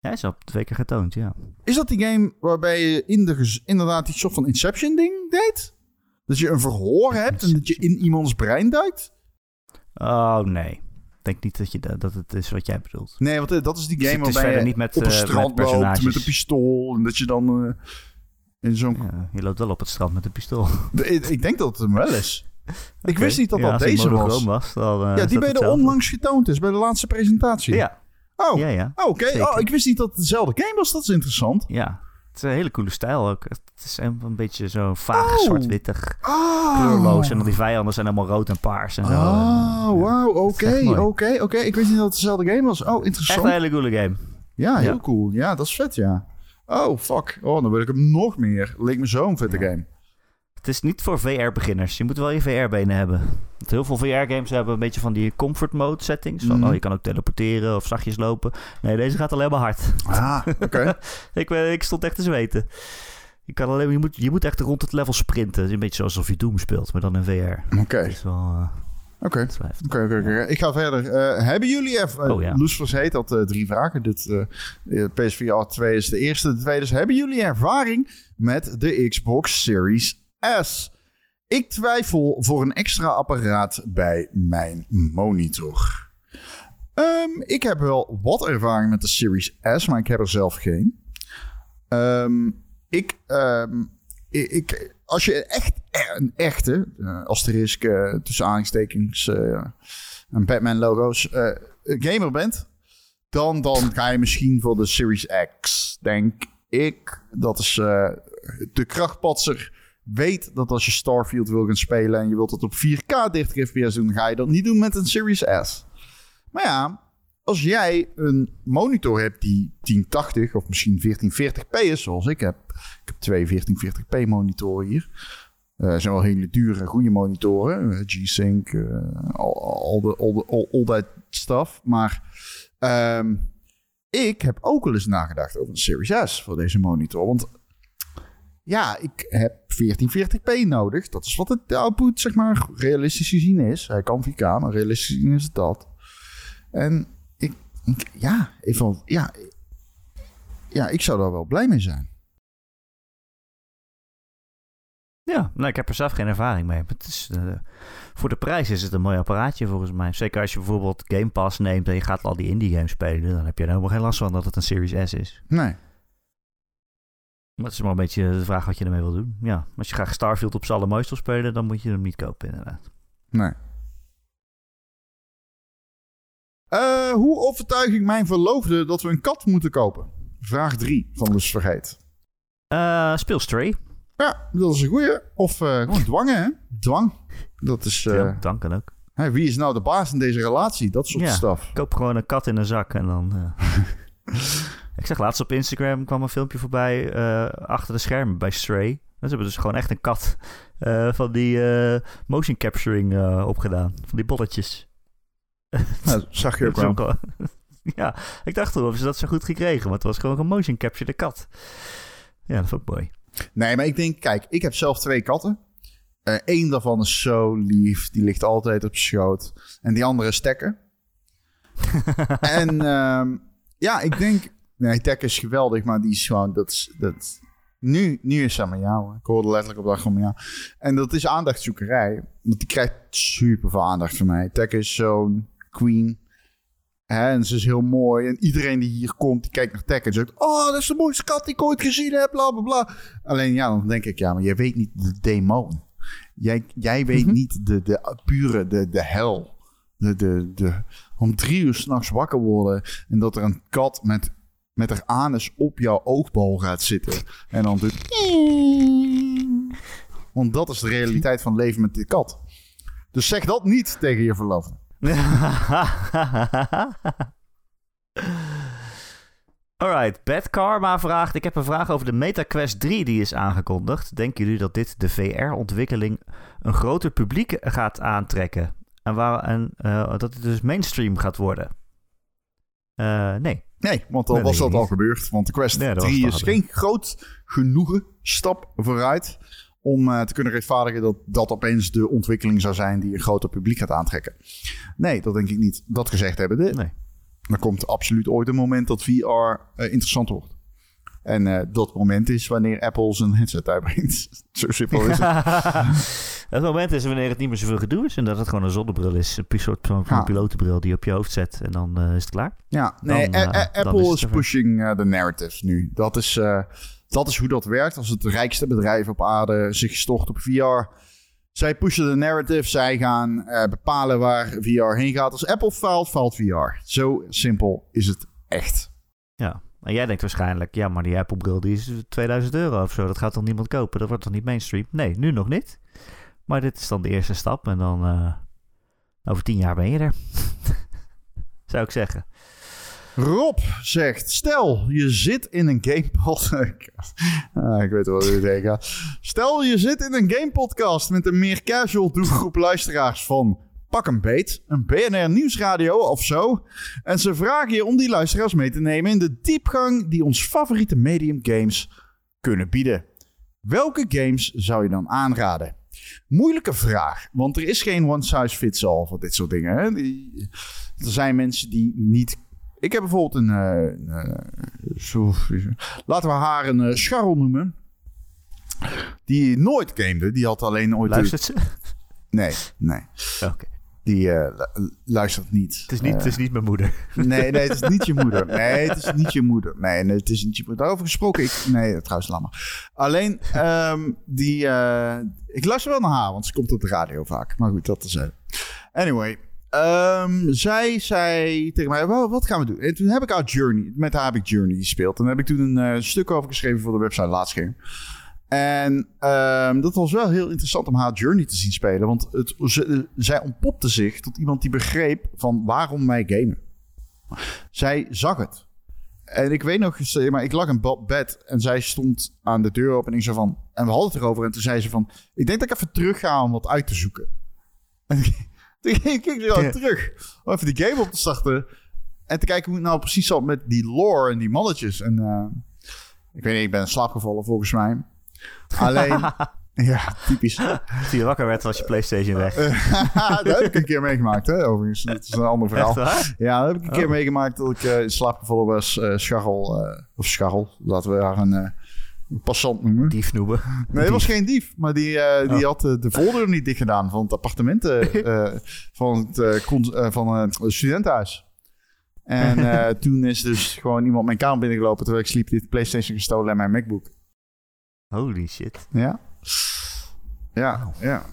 Ja, hij is al twee keer getoond, ja. Is dat die game waarbij je in de, inderdaad die soort van Inception-ding deed? Dat je een verhoor hebt en dat je in iemands brein duikt? Oh, nee. Ik denk niet dat, je, dat dat het is wat jij bedoelt. Nee, want eh, dat is die game waarbij je niet met, op een eh, met strand loopt personages. met een pistool. En dat je dan eh, in zo'n... Ja, je loopt wel op het strand met een pistool. Ik, ik denk dat het hem wel is. Ik wist niet dat Ja, dat deze was. was. dan, Ja, die bij de onlangs getoond is, bij de laatste presentatie. Ja, Oh, ja, ja. oh, oké. Oh, ik wist niet dat het dezelfde game was. Dat is interessant. Ja, het is een hele coole stijl ook. Het is een, een beetje zo vaag Oh. zwart-wittig, Oh. kleurloos. En dan die vijanden zijn allemaal rood en paars en zo. Oh, wauw. Oké, echt oké, oké. Ik wist niet dat het dezelfde game was. Oh, Echt interessant. een hele coole game. Ja, heel Ja. cool. Ja, dat is vet, ja. Oh, fuck. Oh, dan wil ik hem nog meer. Leek me zo'n vette game. Het is niet voor VR-beginners. Je moet wel je VR-benen hebben. Want heel veel VR-games hebben een beetje van die comfort mode settings. Van, Mhm. oh, je kan ook teleporteren of zachtjes lopen. Nee, deze gaat alleen maar hard. Ah, oké. [LAUGHS] ik, eh, ik stond echt te zweten. Je, kan alleen, je, moet, je moet echt rond het level sprinten. Het is een beetje alsof je Doom speelt, maar dan in VR. Oké, Dat eh, oké. dat. Oké, oké, oké. Ik ga verder. Eh, hebben jullie even... Oh, ja. Had eh, drie vragen. Dit, PSVR 2 is de eerste. De tweede is... Hebben jullie ervaring met de Xbox Series S? Ik twijfel voor een extra apparaat bij mijn monitor. Ehm, ik heb wel wat ervaring met de Series S, maar ik heb er zelf geen. Ehm, ik, ehm, ik, als je echt een echte, eh asterisk eh, tussen aanhalingstekens eh en Batman logo's eh, gamer bent, dan, dan ga je misschien voor de Series X, denk ik. Dat is de krachtpatser. Weet dat als je Starfield wil gaan spelen en je wilt het op 4K 30 fps doen, ga je dat niet doen met een Series S. Maar ja, als jij een monitor hebt die 1080 of misschien 1440p is, zoals ik heb. Ik heb twee 1440p monitoren hier. Eh zijn wel hele dure, goede monitoren. Eh, G-Sync, eh, al, al, de, al, de, al, al dat stuff. Maar ehm, ik heb ook wel eens nagedacht over een Series S voor deze monitor. Want ja, ik heb 1440p nodig. Dat is wat het output, zeg maar, realistisch gezien is. Hij kan 4K, maar realistisch gezien is het dat. En ik, ik ja, ik vond, ja, ja, ik zou daar wel blij mee zijn. Ja, nou, ik heb er zelf geen ervaring mee. Het is, eh, voor de prijs is het een mooi apparaatje volgens mij. Zeker als je bijvoorbeeld Game Pass neemt en je gaat al die indie games spelen. Dan heb je er helemaal geen last van dat het een Series S is. Nee. Maar het is maar een beetje de vraag wat je ermee wil doen. Ja, als je graag Starfield op z'n allermooist wil spelen, dan moet je hem niet kopen inderdaad. Nee. Eh, hoe overtuig ik mijn verloofde dat we een kat moeten kopen? Vraag 3 van Lus Vergeet. Eh speel Stray. Ja, dat is een goeie. Of eh, gewoon dwangen, hè? Dwang. Dat is... ja, kan ook. wie is nou de baas in deze relatie? Dat soort Ja. stuff. Koop gewoon een kat in een zak en dan... [LAUGHS] ik zag laatst op Instagram kwam een filmpje voorbij eh, achter de schermen bij Stray. Ze hebben dus gewoon echt een kat eh, van die eh, motion capturing opgedaan. Van die bolletjes. [LAUGHS] Nou, zag je ook Dat wel. [LAUGHS] ja, ik dacht toen hebben ze dat zo goed gekregen, maar het was gewoon een motion capture de kat. Ja, dat vond ik mooi. Nee, maar ik denk, kijk, ik heb zelf twee katten. Eén daarvan is zo lief. Die ligt altijd op schoot. En die andere is Tekken. [LAUGHS] en ehm, ja, ik denk... Nee, Tekken is geweldig, maar die is gewoon... Dat is, dat, nu, nu is ze aan jou. Ik hoorde letterlijk op de achtergrond jou. En dat is aandachtzoekerij. Want die krijgt super veel aandacht van mij. Tekken is zo'n queen. Hè, en ze is heel mooi. En iedereen die hier komt, die kijkt naar Tekken en zegt... Oh, dat is de mooiste kat die ik ooit gezien heb, bla, bla, bla. Alleen ja, dan denk ik, ja, maar jij weet niet de demon. Jij, jij weet Mhm. niet de, de pure, de, de hel. De, de, de, om drie uur s'nachts wakker worden... en dat er een kat met, met haar anus op jouw oogbal gaat zitten. En dan doet... Want dat is de realiteit van leven met die kat. Dus zeg dat niet tegen je verloofde. [LAUGHS] Alright, Bad Karma vraagt: Ik heb een vraag over de MetaQuest 3 die is aangekondigd. Denken jullie dat dit de VR-ontwikkeling een groter publiek gaat aantrekken? En, waar, en eh, dat het dus mainstream gaat worden? Eh, nee. Nee, want dan Nee, was dat al gebeurd. Want de Quest Nee, dat was 3 het is geen groot genoegen stap vooruit... om eh, te kunnen rechtvaardigen dat dat opeens de ontwikkeling zou zijn... die een groter publiek gaat aantrekken. Nee, dat denk ik niet. Dat gezegd hebben, de, nee. er komt absoluut ooit een moment dat VR eh, interessant wordt. En eh, dat moment is wanneer Apple zijn headset uitbrengt. [LAUGHS] Zo simpel is het. [LAUGHS] het moment is wanneer het niet meer zoveel gedoe is en dat het gewoon een zonnebril is. Een soort van Ja. pilotenbril die je op je hoofd zet en dan eh, is het klaar. Ja, nee, Dan, eh, Apple is pushing the narrative nu. Dat is, dat is hoe dat werkt. Als het rijkste bedrijf op aarde zich stort op VR. Zij pushen de narrative. Zij gaan bepalen waar VR heen gaat. Als Apple faalt, faalt VR. Zo simpel is het echt. Ja. En jij denkt waarschijnlijk, ja, maar die Apple-bril die is 2000 euro of zo. Dat gaat toch niemand kopen? Dat wordt toch niet mainstream? Nee, nu nog niet. Maar dit is dan de eerste stap en dan eh, over tien jaar ben je er. [LAUGHS] Zou ik zeggen. Rob zegt: Stel, je zit in een gamepod. [LAUGHS] ah, ik weet wel wat je denkt. Stel, je zit in een gamepodcast met een meer casual doelgroep luisteraars van Pak een Beet, een BNR Nieuwsradio of zo. En ze vragen je om die luisteraars mee te nemen in de diepgang die ons favoriete medium games kunnen bieden. Welke games zou je dan aanraden? Moeilijke vraag, want er is geen one size fits all voor dit soort dingen. Hè? Er zijn mensen die niet ik heb bijvoorbeeld een. eh, eh, zo, laten we haar een eh, scharrel noemen. Die nooit gamede. Die had alleen ooit. Luistert ze? Nee, nee. Oké. Die eh, lu- luistert niet. Het, is niet, het is niet mijn moeder. Nee, nee, het is niet je moeder. [LAUGHS] Nee, het is niet je moeder. Nee, nee het is niet je moeder. Daarover gesproken. Ik, nee, trouwens, laat maar. Alleen, ehm, die... eh, ik luister wel naar haar, want ze komt op de radio vaak. Maar goed, dat is... eh Anyway. ehm, zij zei tegen mij, "Wel, wat gaan we doen? En toen heb ik haar Journey, met haar heb ik Journey gespeeld. En daar heb ik toen een eh, stuk over geschreven voor de website Laatstgame. En ehm, dat was wel heel interessant om haar Journey te zien spelen. Want het, ze- zij ontpopte zich tot iemand die begreep van waarom wij gamen. Zij zag het. En ik weet nog, eens, maar ik lag in bed en zij stond aan de deur op en ik zei van... En we hadden het erover en toen zei ze van... Ik denk dat ik even terug ga om wat uit te zoeken. [LAUGHS] En toen ging ik zo Ja. terug om even die game op te starten. En te kijken hoe het nou precies zat met die lore en die mannetjes. En eh, ik weet niet, ik ben in slaap gevallen volgens mij. [LAUGHS] Alleen, [LAUGHS] ja, typisch. Toen je wakker werd, was je PlayStation weg. [LAUGHS] dat heb ik een keer meegemaakt, hè, overigens. Dat is een ander verhaal. Echt? Ja, dat heb ik een keer Oh. meegemaakt dat ik eh, in slaap gevallen was. eh scharrel, eh, of scharrel, laten we haar een, een passant noemen. Dief noemen. Nee, het was geen dief, maar die, die Oh. had de voordeur niet dicht gedaan van het appartement van het, van, het studentenhuis. En toen is dus gewoon iemand mijn kamer binnengelopen terwijl ik sliep, dit PlayStation gestolen en mijn MacBook. Holy shit. Ja. Ja, ja.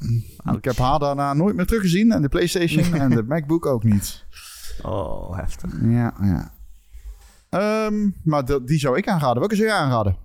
Ouch. Ik heb haar daarna nooit meer teruggezien. En de PlayStation en de [LAUGHS] MacBook ook niet. Oh, heftig. Ja, ja. Ehm, maar die zou ik aanraden. Welke zou jij aanraden?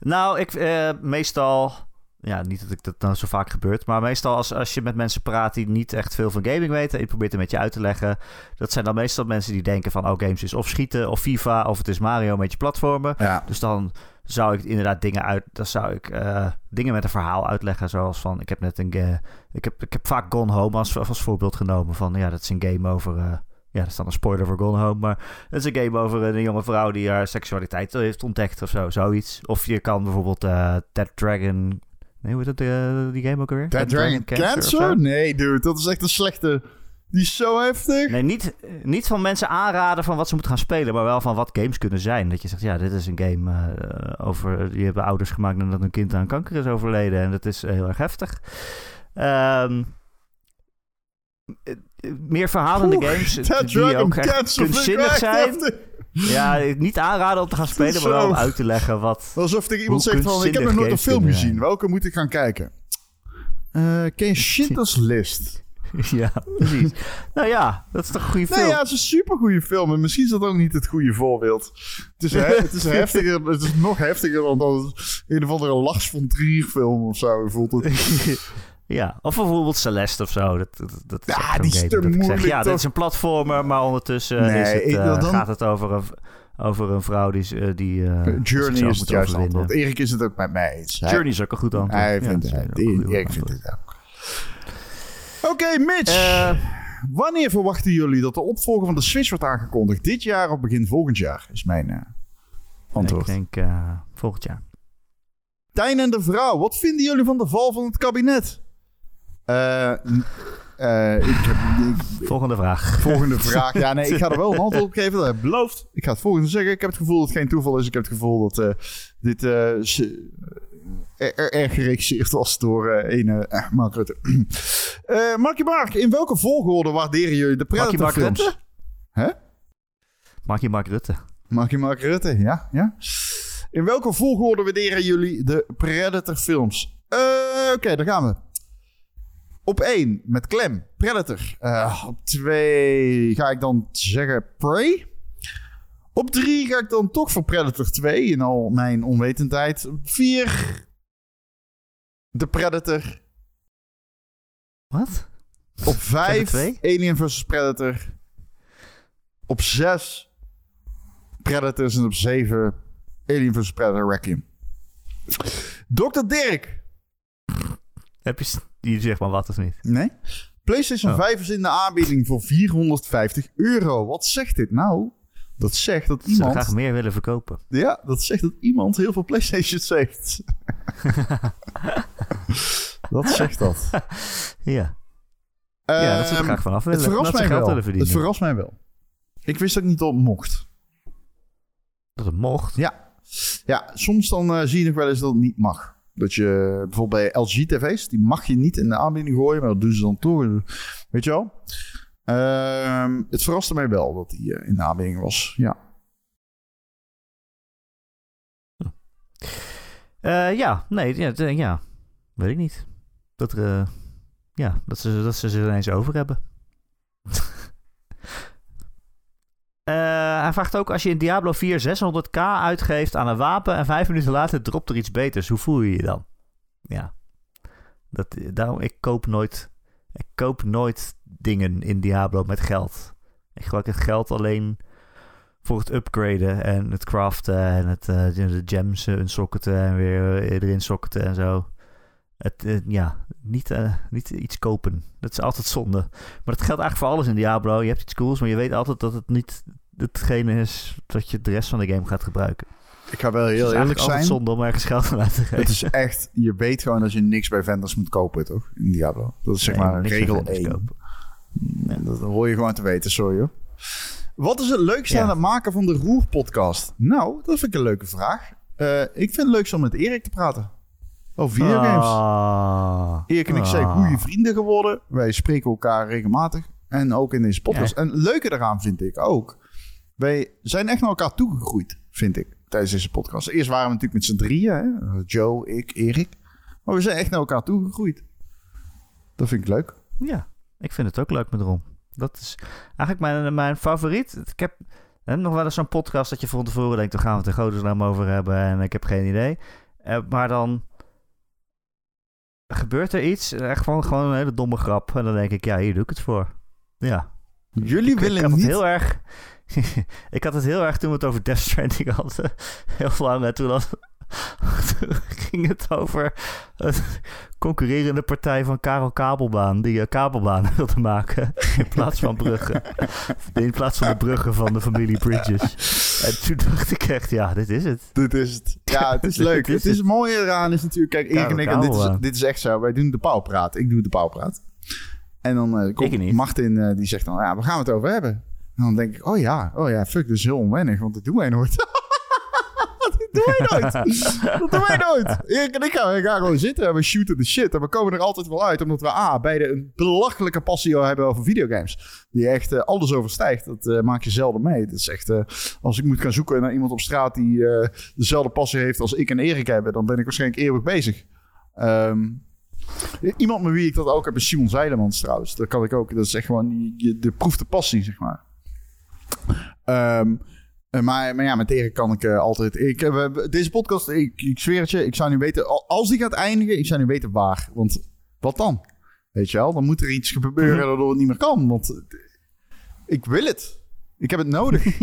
Nou, ik eh, meestal... Ja, niet dat ik dat nou zo vaak gebeurt. Maar meestal als, als je met mensen praat die niet echt veel van gaming weten... en je probeert het met je uit te leggen... dat zijn dan meestal mensen die denken van... oh, games is of schieten of FIFA of het is Mario met je platformen. Ja. Dus dan zou ik inderdaad dingen uit... dan zou ik eh, dingen met een verhaal uitleggen. Zoals van, ik heb net een... ik, heb, ik heb vaak Gone Home als, als voorbeeld genomen. Van, ja, dat is een game over... eh, ja, dat is dan een spoiler voor Gone Home. Maar het is een game over een jonge vrouw die haar seksualiteit heeft ontdekt of zo. Zoiets. Of je kan bijvoorbeeld eh Dead Dragon... Nee, hoe heet dat, die game ook alweer? Dead Dragon zo? Cancer? Nee, dude. Dat is echt een slechte... Die is zo heftig. Nee, niet, niet van mensen aanraden van wat ze moeten gaan spelen, maar wel van wat games kunnen zijn. Dat je zegt, ja, dit is een game eh, over... Die hebben ouders gemaakt nadat hun kind aan kanker is overleden. En dat is eh, heel erg heftig. Ehm, eh, meer verhalende Oeh, games die ook echt ik kunstzinnig zijn. heftig. Ja, niet aanraden om te gaan [LAUGHS] spelen, maar wel om uit te leggen wat... Alsof tegen iemand zegt van... Ik heb nog nooit een film gezien. Welke moet ik gaan kijken? Eh ken je Schindler's List? [LAUGHS] ja, precies. nou ja, dat is toch een goede film? Nee, ja, het is een supergoeie film. En misschien is dat ook niet het goede voorbeeld. Het is, he- [LAUGHS] het is heftiger. Het is nog heftiger dan dat een of andere Lars von Trier film of zo. Voelt het. [LAUGHS] Ja, of bijvoorbeeld Celeste of zo. Dat, dat, Ja, die is te ik moeilijk, Ja, dit is een platformer, maar ondertussen Nee, is het, ik- eh, dan- gaat het over een, over een vrouw die... eh, die eh, Journey is het juiste antwoord. Erik is het ook met mij Journey is ook een goed antwoord. Hij vindt het. een Erik vindt het ook. Oké, Mitch. Eh, Wanneer verwachten jullie dat de opvolger van de Switch wordt aangekondigd? Dit jaar of begin volgend jaar? Is mijn eh, antwoord. ik denk eh, volgend jaar. Tijn en de vrouw, wat vinden jullie van de val van het kabinet? Eh, ik heb, ik- Volgende vraag. volgende vraag. Ja, nee, ik ga er wel een antwoord op [LAUGHS] geven. Dat heb ik beloofd. Ik ga het volgende zeggen. Ik heb het gevoel dat het geen toeval is. Ik heb het gevoel dat dit er, er- erg geregisseerd was door eh ene eh, Mark Rutte. [CLEARS THROAT] Eh Markie Mark, in welke volgorde waarderen jullie de Predator Mark films? Hè? Markie Mark Rutte. Markie Mark Rutte, ja, ja. In welke volgorde waarderen jullie de Predator films? Oké, daar gaan we. Op 1 met klem, Predator. Op 2 ga ik dan zeggen Prey. Op 3 ga ik dan toch voor Predator 2 in al mijn onwetendheid. Op 4 de Predator. Wat? Op [LAUGHS] 5 twee? Alien vs Predator. Op 6 Predators en op 7 Alien vs Predator Requiem. Dr. Dirk. Heb je... Je zegt maar wat of niet? Nee? PlayStation Oh. 5 is in de aanbieding voor 450 euro. Wat zegt dit nou? Dat zegt dat Ze graag iemand... meer willen verkopen. Ja, dat zegt dat iemand heel veel PlayStations heeft. [LAUGHS] dat zegt dat. Ja. ja, dat ze er Ehm, graag vanaf willen. Het verrast dat mij geld wel. Het verrast mij wel. Ik wist dat ik niet op mocht. Dat het mocht. Ja, ja soms dan eh, zie je nog wel eens dat het niet mag. Dat je bijvoorbeeld bij LG-tv's, die mag je niet in de aanbieding gooien, maar dat doen ze dan toch. Weet je wel? Ehm, het verraste mij wel dat die eh, in de was. Ja. Eh, ja, nee, ja, ja, weet ik niet. Dat, eh, ja, dat, ze, dat ze ze ineens over hebben. [LAUGHS] Hij vraagt ook, als je in Diablo 4 600k uitgeeft aan een wapen en vijf minuten later dropt er iets beters, hoe voel je je dan? Ja, dat, daarom, ik koop nooit, ik koop nooit dingen in Diablo met geld. Ik gebruik het geld alleen voor het upgraden en het craften en het, eh, de gems uh, unsocketen en weer eh, erin socketen en zo. Het, eh, ja, niet, eh, niet iets kopen. Dat is altijd zonde. Maar dat geldt eigenlijk voor alles in Diablo. Je hebt iets cools, maar je weet altijd dat het niet hetgene is dat je de rest van de game gaat gebruiken. Ik ga wel Het is heel eerlijk eigenlijk zijn. altijd zonde om ergens geld aan te geven. Het is echt, je weet gewoon dat je niks bij vendors moet kopen, toch? In Diablo. Dat is zeg Nee, maar bij regel vendors 1. kopen. Dat hoor je gewoon te weten, sorry hoor. Wat is het leukste Ja. aan het maken van de Roer-podcast? Nou, dat vind ik een leuke vraag. Eh, ik vind het leukst om met Erik te praten. Over videogames. Ah. Erik en ik zijn Ah. goede vrienden geworden. Wij spreken elkaar regelmatig. En ook in deze podcast. Ja. En het leuke daaraan vind ik ook. Wij zijn echt naar elkaar toegegroeid, vind ik, tijdens deze podcast. Eerst waren we natuurlijk met z'n drieën. Hè? Joe, ik, Erik. Maar we zijn echt naar elkaar toegegroeid. Dat vind ik leuk. Ja, ik vind het ook leuk met Ron. Dat is eigenlijk mijn, mijn favoriet. Ik heb hè, nog wel eens zo'n podcast dat je van tevoren denkt... daar gaan we het er godesnaam over hebben en ik heb geen idee. Eh, maar dan gebeurt er iets, echt gewoon, gewoon een hele domme grap. En dan denk ik, ja, hier doe ik het voor. Ja, Jullie ik, willen ik had niet... het heel erg... [LAUGHS] ik had het heel erg toen we het over Death Stranding hadden. [LAUGHS] Heel lang. En toen, had, toen [LAUGHS] ging het over een concurrerende partij van Karel Kabelbaan. Die uh, kabelbanen [LAUGHS] wilde maken. In plaats van bruggen. [LAUGHS] In plaats van de bruggen van de familie Bridges. En toen dacht ik echt, ja, dit is het. Dit is het. Ja, het is leuk. Dit is het is het mooie eraan is natuurlijk... Kijk, Erik en ik, en dit is, dit is echt zo. Wij doen de pauwpraat. Ik doe de pauwpraat. En dan eh, Ik komt. Martin, eh, die zegt dan... Ja, waar gaan we het over hebben? En dan denk ik, oh ja, oh ja, fuck, dat is heel onwennig. Want dat doen wij nooit. Dat doen wij nooit. [LAUGHS] dat doen wij nooit. Erik en ik gaan, we gaan gewoon zitten en we shooten de shit. En we komen er altijd wel uit. Omdat we A, beide een belachelijke passie hebben over videogames. Die echt eh, alles overstijgt. Dat eh, maak je zelden mee. Dat is echt... eh, als ik moet gaan zoeken naar iemand op straat die dezelfde passie heeft als ik en Erik hebben... dan ben ik waarschijnlijk eeuwig bezig. Ehm, iemand met wie ik dat ook heb is Simon Zeilemans trouwens. Dat kan ik ook. Dat is echt gewoon je- de proefde passie, zeg maar. Ehm, eh, maar, maar ja, met Erik kan ik eh, altijd... Ik, eh, deze podcast, ik, ik zweer het je, ik zou nu weten... al- Als die gaat eindigen, ik zou nu weten waar. Want wat dan? Weet je wel? Dan moet er iets gebeuren waardoor het niet meer kan. Want eh, ik wil het. Ik heb het nodig. [LAUGHS]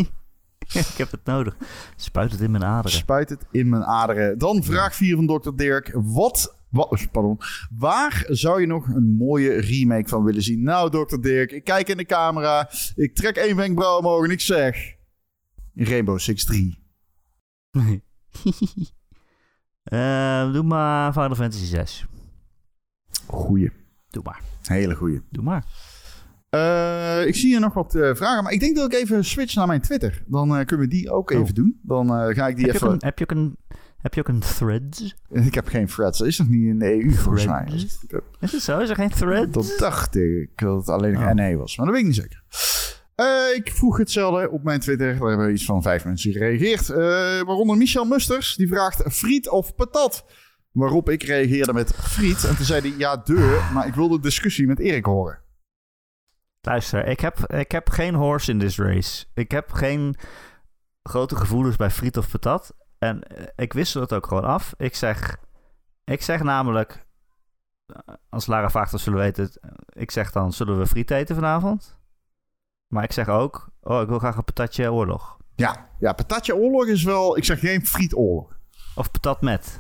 ik heb het nodig. Spuit het in mijn aderen. Spuit het in mijn aderen. Dan vraag 4 van Dr. Dirk. Wat, wat, pardon, waar zou je nog een mooie remake van willen zien? Nou, Dr. Dirk, ik kijk in de camera. Ik trek één wenkbrauw omhoog en ik zeg... Rainbow Six 3. [LAUGHS] Eh, doe maar Final Fantasy 6. Goeie. Doe maar. Hele goeie. Doe maar. Eh, ik zie hier nog wat eh, vragen, maar ik denk dat ik even switch naar mijn Twitter. Dan kunnen we die ook Oh. even doen. Dan ga ik die Heb je, even... een, heb, je ook een, heb je ook een thread? [LAUGHS] Ik heb geen threads. Dat is nog niet in de EU volgens mij. Threads? Is het zo? Is er geen thread? Dat dacht ik dat het alleen nog Oh. NE was. Maar dat weet ik niet zeker. Eh, ik vroeg hetzelfde op mijn Twitter. Daar hebben iets van vijf mensen gereageerd. Eh, waaronder Michel Musters. Die vraagt friet of patat. Waarop ik reageerde met friet. En toen zei hij ja, deur. Maar ik wil de discussie met Erik horen. Luister, ik heb, ik heb geen horse in this race. Ik heb geen grote gevoelens bij friet of patat. En eh, ik wissel het ook gewoon af. Ik zeg, ik zeg namelijk, als Lara vraagt zullen we eten, ik zeg dan, zullen we friet eten vanavond? Maar ik zeg ook, oh, ik wil graag een patatje oorlog. Ja, ja patatje oorlog is wel... Ik zeg geen friet oorlog. Of patat met.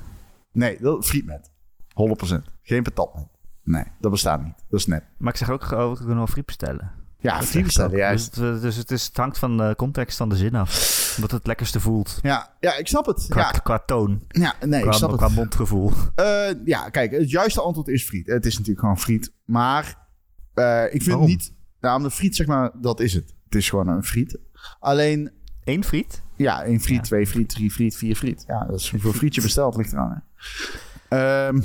Nee, dat, friet met. 100%. Geen patat met. Nee, dat bestaat niet. Dat is net. Maar ik zeg ook, oh, we kunnen wel friet bestellen. Ja, Dat friet ik bestellen, juist. Dus, het- dus het, is, het hangt van de context van de zin af. Wat het lekkerste voelt. Ja, ja, ik snap het. Qua, Ja, qua toon. ja nee, ik Qua, snap het. qua mondgevoel. Eh, ja, kijk, het juiste antwoord is friet. Het is natuurlijk gewoon friet. Maar eh, ik vind Waarom? niet... Nou, de friet, zeg maar, dat is het. Het is gewoon een friet. Alleen, Eén friet? ja, één friet, Ja. twee friet, drie friet, vier friet. Ja, dat is hoeveel friet je bestelt, ligt eraan. Hè. Ehm,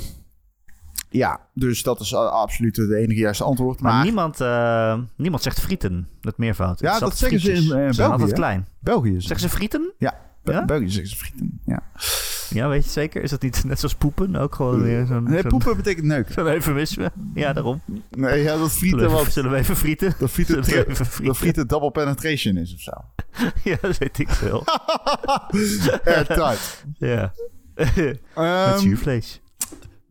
ja, dus dat is absoluut het enige juiste antwoord. Maar, Maar, niemand, eh, niemand zegt frieten, het meervoud. Ja, is dat altijd zeggen ze in, eh, Ze zijn België, altijd hè? klein. België is Zeggen ze frieten? Ja, Ja? Frieten. Ja. Ja, weet je zeker? Is dat niet net zoals poepen? Ook gewoon weer zo'n Nee, poepen betekent neuken. [LAUGHS] zo'n eufemisme? Ja, daarom. Nee, ja, dat Zullen frieten we, wat... zullen we even frieten? Dat frieten, Zullen we even frieten? dat frieten double penetration is of zo. [LAUGHS] Ja, dat weet ik veel. [LAUGHS] Airtight. ja. Met Ehm, zuurvlees.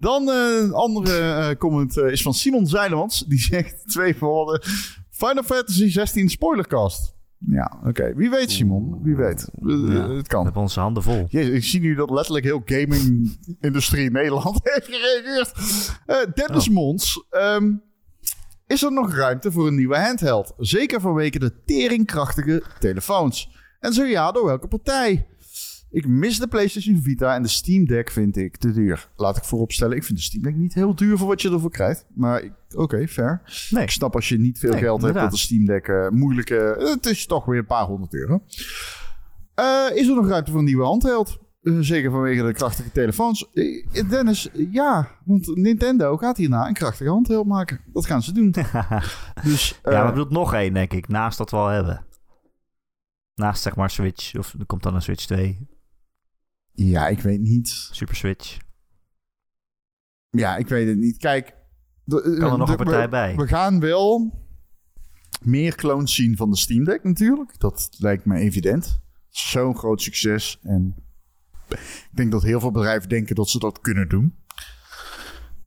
Dan eh, een andere eh, comment eh, is van Simon Zeilemans. Die zegt twee woorden. Final Fantasy 16 spoilercast. Ja, oké. Wie weet Simon. Wie weet. Eh, Ja. Het We kan. hebben onze handen vol. Jezus, ik zie nu dat letterlijk heel gaming-industrie in Nederland [LAUGHS] heeft gereageerd. Eh Dennis Oh. Mons. ehm, is er nog ruimte voor een nieuwe handheld? Zeker vanwege de teringkrachtige telefoons. En zo ja, door welke partij? Ik mis de PlayStation Vita en de Steam Deck vind ik te duur. Laat ik vooropstellen, ik vind de Steam Deck niet heel duur voor wat je ervoor krijgt. Maar oké, fair. Nee. Ik snap als je niet veel Nee, geld hebt dat de Steam Deck eh, moeilijke... het is toch weer een paar honderd euro. Eh, is er nog ruimte voor een nieuwe handheld? Eh, zeker vanwege de krachtige telefoons. Eh, Dennis, eh, ja. Want Nintendo gaat hierna een krachtige handheld maken. Dat gaan ze doen. [LAUGHS] dus, eh, ja, maar ik bedoel nog één, denk ik. Naast dat we al hebben. Naast zeg maar Switch. Of er komt dan een Switch 2. Ja, ik weet niet. Super Switch. Ja, ik weet het niet. Kijk. de- Kan er nog een partij we, bij? We gaan wel meer clones zien van de Steam Deck natuurlijk. Dat lijkt me evident. Zo'n groot succes. En ik denk dat heel veel bedrijven denken dat ze dat kunnen doen.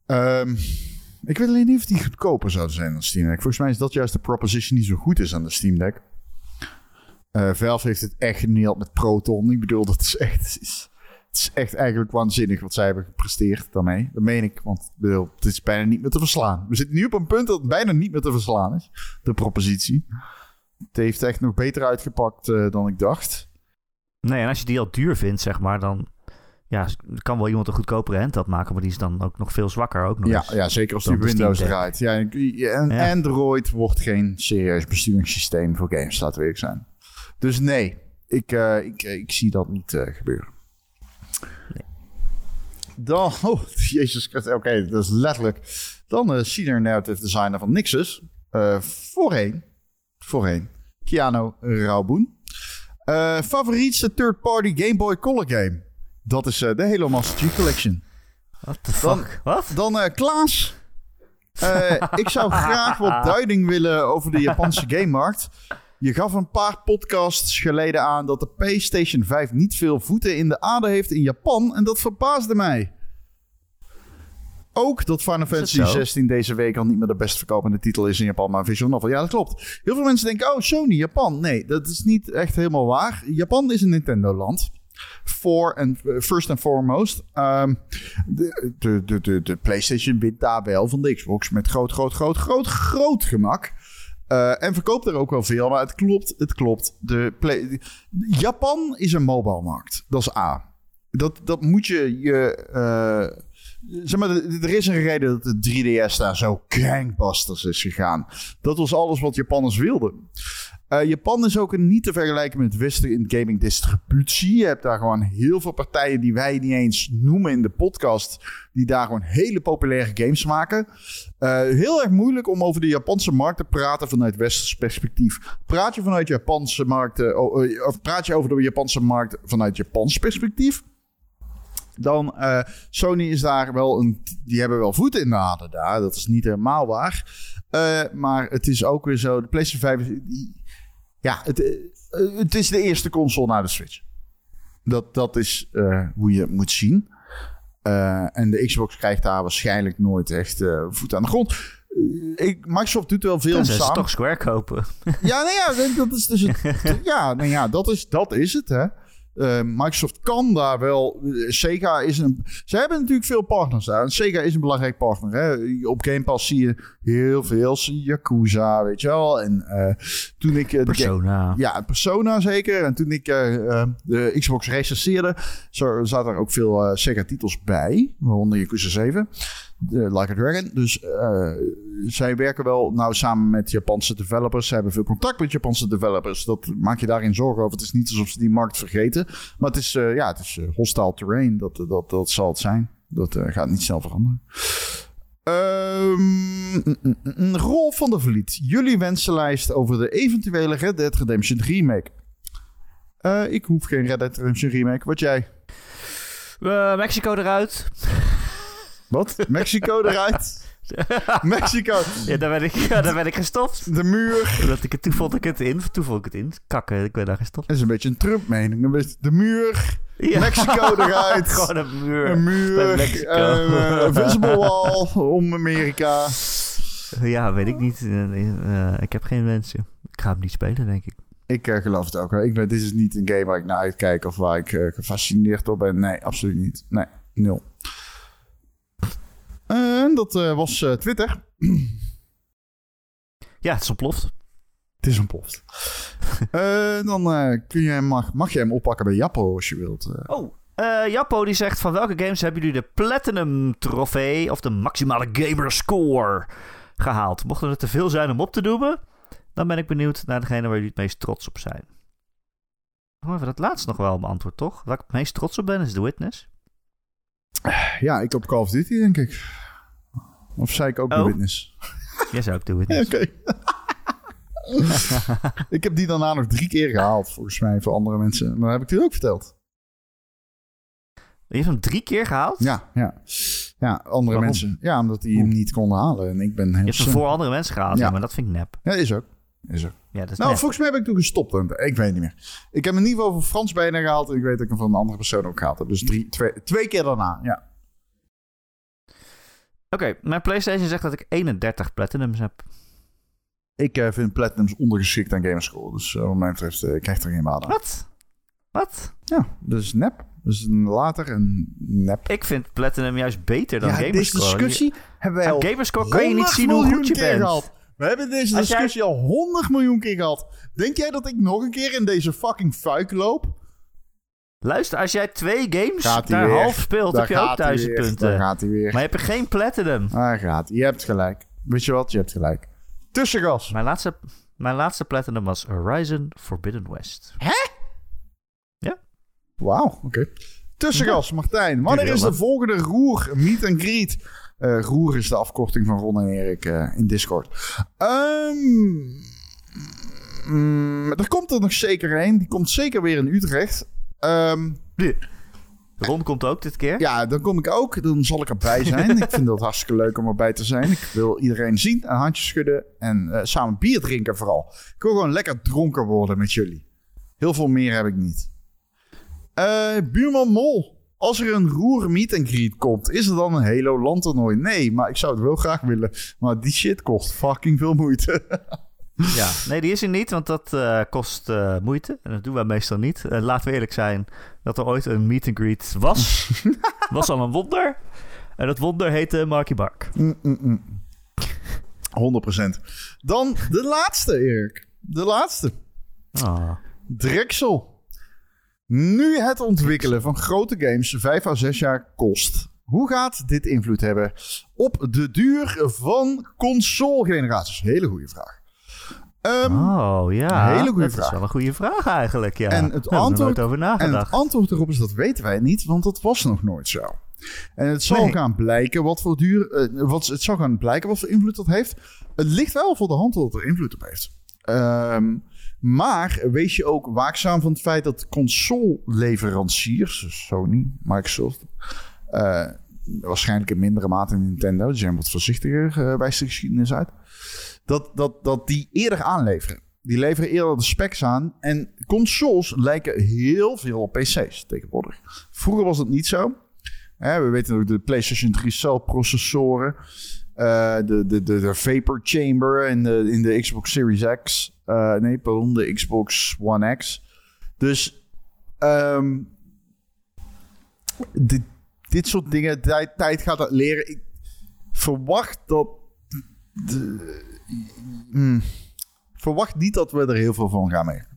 Ehm, ik weet alleen niet of die goedkoper zouden zijn dan Steam Deck. Volgens mij is dat juist de proposition die zo goed is aan de Steam Deck. Eh Valve heeft het echt geneeld met Proton. Ik bedoel, dat is echt... Is, het is echt eigenlijk waanzinnig wat zij hebben gepresteerd daarmee. Dat meen ik, want bedoel, het is bijna niet meer te verslaan. We zitten nu op een punt dat het bijna niet meer te verslaan is. De propositie. Het heeft echt nog beter uitgepakt eh, dan ik dacht. Nee, en als je die al duur vindt, zeg maar, dan... Ja, kan wel iemand een goedkopere handheld maken, maar die is dan ook nog veel zwakker ook nog Ja, eens. ja, zeker als die Windows draait. Ja, en Ja. Android wordt geen serieus besturingssysteem voor games, laten we eerlijk zijn. Dus nee, ik, eh, ik, eh, ik zie dat niet gebeuren. Dan, [LAUGHS] oh, jezus Christus, oké, dat is letterlijk. Dan de senior narrative designer van Nixus. Eh, voorheen, voorheen, Keanu Rauboen. Eh favorietste third-party Game Boy Color game? Dat is eh, de Halo Master Chief Collection. What the Dan- fuck? Wat? Dan eh, Klaas. Eh, ik zou [LAUGHS] graag wat duiding willen over de Japanse gamemarkt. Je gaf een paar podcasts geleden aan dat de PlayStation 5 niet veel voeten in de aarde heeft in Japan. En dat verbaasde mij. Ook dat Final Fantasy zo? 16 deze week al niet meer de best verkopende titel is in Japan, maar visual novel. Ja, dat klopt. Heel veel mensen denken, oh, Sony, Japan. Nee, dat is niet echt helemaal waar. Japan is een Nintendo-land. For and, first and foremost. De, de, de, de, de PlayStation wint daar wel van de Xbox met groot, groot, groot, groot, groot gemak. Eh, en verkoopt er ook wel veel, maar het klopt, het klopt. De Japan is een mobile markt. Dat is A. Dat, dat moet je je. eh, zeg maar, er is een reden dat de 3DS daar zo gangbusters is gegaan. Dat was alles wat Japanners wilden. Uh, Japan is ook niet te vergelijken met het Westen in gaming distributie. Je hebt daar gewoon heel veel partijen die wij niet eens noemen in de podcast. Die daar gewoon hele populaire games maken. Uh, heel erg moeilijk om over de Japanse markt te praten vanuit Westers perspectief. Praat je vanuit Japanse markten, of praat je over de Japanse markt vanuit Japans perspectief? Dan Sony is daar wel een. Die hebben wel voeten in de aarde daar. Dat is niet helemaal waar. Maar het is ook weer zo. De PlayStation 5 die, ja, het, uh, het is de eerste console na de Switch. Dat, dat is hoe je het moet zien. en de Xbox krijgt daar waarschijnlijk nooit echt voet aan de grond. Ik, Microsoft doet wel veel samen. ze toch Square kopen. Ja, nou ja, [LAUGHS] dat is dus het. ja, nou ja, dat is, dat is het, hè. Uh, Microsoft kan daar wel. Sega is een. Ze hebben natuurlijk veel partners daar. En Sega is een belangrijk partner. Hè? Op Game Pass zie je heel veel. Yakuza, weet je wel. En uh, toen ik. Uh, Persona. ja, Persona zeker. En toen ik de Xbox recenseerde. zaten er ook veel Sega-titels bij. Waaronder Yakuza 7. Like a Dragon. Dus zij werken wel nou samen met Japanse developers. Ze hebben veel contact met Japanse developers. Dat maak je daarin zorgen over. Het is niet alsof ze die markt vergeten. Maar het is, uh, ja, het is uh, hostile terrain. Dat, dat, dat zal het zijn. Dat gaat niet snel veranderen. Um, Rolf van der Vliet. Jullie wensenlijst over de eventuele Red Dead Redemption remake. ik hoef geen Red Dead Redemption remake. Wat jij? Mexico eruit. Wat? Mexico eruit? [LAUGHS] Mexico. Ja, daar ben ik, ja, daar ben ik gestopt. De muur. Dat ik het, toen vond ik het in. Toen vond ik het in. Kakken, ik ben daar gestopt. Dat is een beetje een Trump-mening. De muur. Ja. Mexico [LAUGHS] eruit. Gewoon een muur. Een muur. Uh, visible wall om Amerika. Ja, weet ik niet. Uh, ik heb geen wensen. Ik ga hem niet spelen, denk ik. Ik geloof het ook. Ik ben, dit is niet een game waar ik naar uitkijk of waar ik gefascineerd door ben. Nee, absoluut niet. Nee, nul. En dat uh, was uh, Twitter. Ja, het is ontploft. Het is ontploft. uh, [LAUGHS] dan kun je, mag, mag je hem oppakken bij Jappo als je wilt. Oh, Jappo die zegt van welke games hebben jullie de Platinum trofee of de maximale gamer score gehaald? Mochten er te veel zijn om op te noemen, dan ben ik benieuwd naar degene waar jullie het meest trots op zijn. Oh, even dat laatste nog wel beantwoord, toch? Waar ik het meest trots op ben is The Witness. Ja, ik op Call of Duty, denk ik. Of zei ik ook oh. The Witness? [LAUGHS] Jij zou ook The [LAUGHS] Witness. Oké. [LAUGHS] ik heb die daarna nog drie keer gehaald, volgens mij, voor andere mensen. Maar heb ik die ook verteld. Je hebt hem drie keer gehaald? Ja, ja. Ja, andere Waarom? mensen. Ja, omdat die hem niet konden halen. En ik ben heel Je hebt hem voor andere mensen gehaald, ja. maar dat vind ik nep. Ja, is ook. Is. Ja, dat is nou, volgens mij heb ik toen gestopt. Ik weet niet meer. Ik heb in ieder geval voor Frans bijna gehaald. En ik weet dat ik hem van een andere persoon ook gehaald heb. Dus drie, twee, twee keer daarna, ja. Oké, okay, mijn PlayStation zegt dat ik 31 Platinums heb. Ik uh, vind Platinums ondergeschikt aan Gamerscore. Dus uh, wat mij betreft uh, krijgt er geen waarde. Wat? Wat? Ja, dus nep. Dus later een nep. Ik vind Platinum juist beter dan ja, Gamerscore. Deze discussie hebben wij al Gamerscore kan je niet zien hoe goed je bent. We hebben deze Als discussie jij... al 100 miljoen keer gehad. Denk jij dat ik nog een keer in deze fucking fuik loop? Luister, als jij twee games daar half speelt, heb je ook duizend punten. Dan gaat hij weer. Maar je hebt geen platinum. Daar gaat Je hebt gelijk. Weet je wat? Je hebt gelijk. Tussengas. Mijn laatste, mijn laatste platinum was Horizon Forbidden West. Hè? Ja. Wauw, oké. Okay. Tussengas. Martijn. Wanneer is de volgende Roer Meet and Greet? Uh, roer is de afkorting van Ron en Erik uh, in Discord. Um, mm, er komt er nog zeker een. Die komt zeker weer in Utrecht. Um, Ron komt ook dit keer? Ja, dan kom ik ook. Dan zal ik erbij zijn. ik vind dat hartstikke leuk om erbij te zijn. Ik wil iedereen zien, een handje schudden en uh, samen bier drinken vooral. Ik wil gewoon lekker dronken worden met jullie. Heel veel meer heb ik niet. Uh, buurman Mol. Als er een roer meet and greet komt, is er dan een Halo Land toernooi? Nee, maar ik zou het wel graag willen. Maar die shit kost fucking veel moeite. [LAUGHS] Ja, nee, die is er niet, want dat uh, kost uh, moeite. En dat doen wij meestal niet. Uh, laten we eerlijk zijn, dat er ooit een meet and greet was, [LAUGHS] was al een wonder. En dat wonder heette Marky Bark. Mm, mm, mm. 100%. Dan de laatste, Erik. De laatste. Ah. Drexel. Nu het ontwikkelen van grote games 5 à 6 jaar kost, Hoe gaat dit invloed hebben op de duur van console-generaties? Hele goede vraag. Ehm, Oh ja, hele goede dat vraag. is wel een goede vraag eigenlijk. Ja. En het antwoord- over En het nagedacht. antwoord erop is dat weten wij niet, want dat was nog nooit zo. En het zal Nee. gaan blijken wat voor duur, eh, wat, het zal gaan blijken wat voor invloed dat heeft. Het ligt wel voor de hand dat het er invloed op heeft. Ehm, maar wees je ook waakzaam van het feit dat console-leveranciers, dus Sony, Microsoft, eh, waarschijnlijk in mindere mate Nintendo, die zijn wat voorzichtiger, uh, de geschiedenis uit, dat, dat, dat die eerder aanleveren. Die leveren eerder de specs aan. En consoles lijken heel veel op PC's tegenwoordig. Vroeger was het niet zo. Hè, we weten ook de PlayStation 3 cell eh, de, de, de, Vapor Chamber in de, in de Xbox Series X. eh, nee, pardon, de Xbox One X. Dus ehm, dit, dit soort dingen, tijd, tijd gaat dat leren. Ik verwacht dat... Hmm, verwacht niet dat we er heel veel van gaan merken.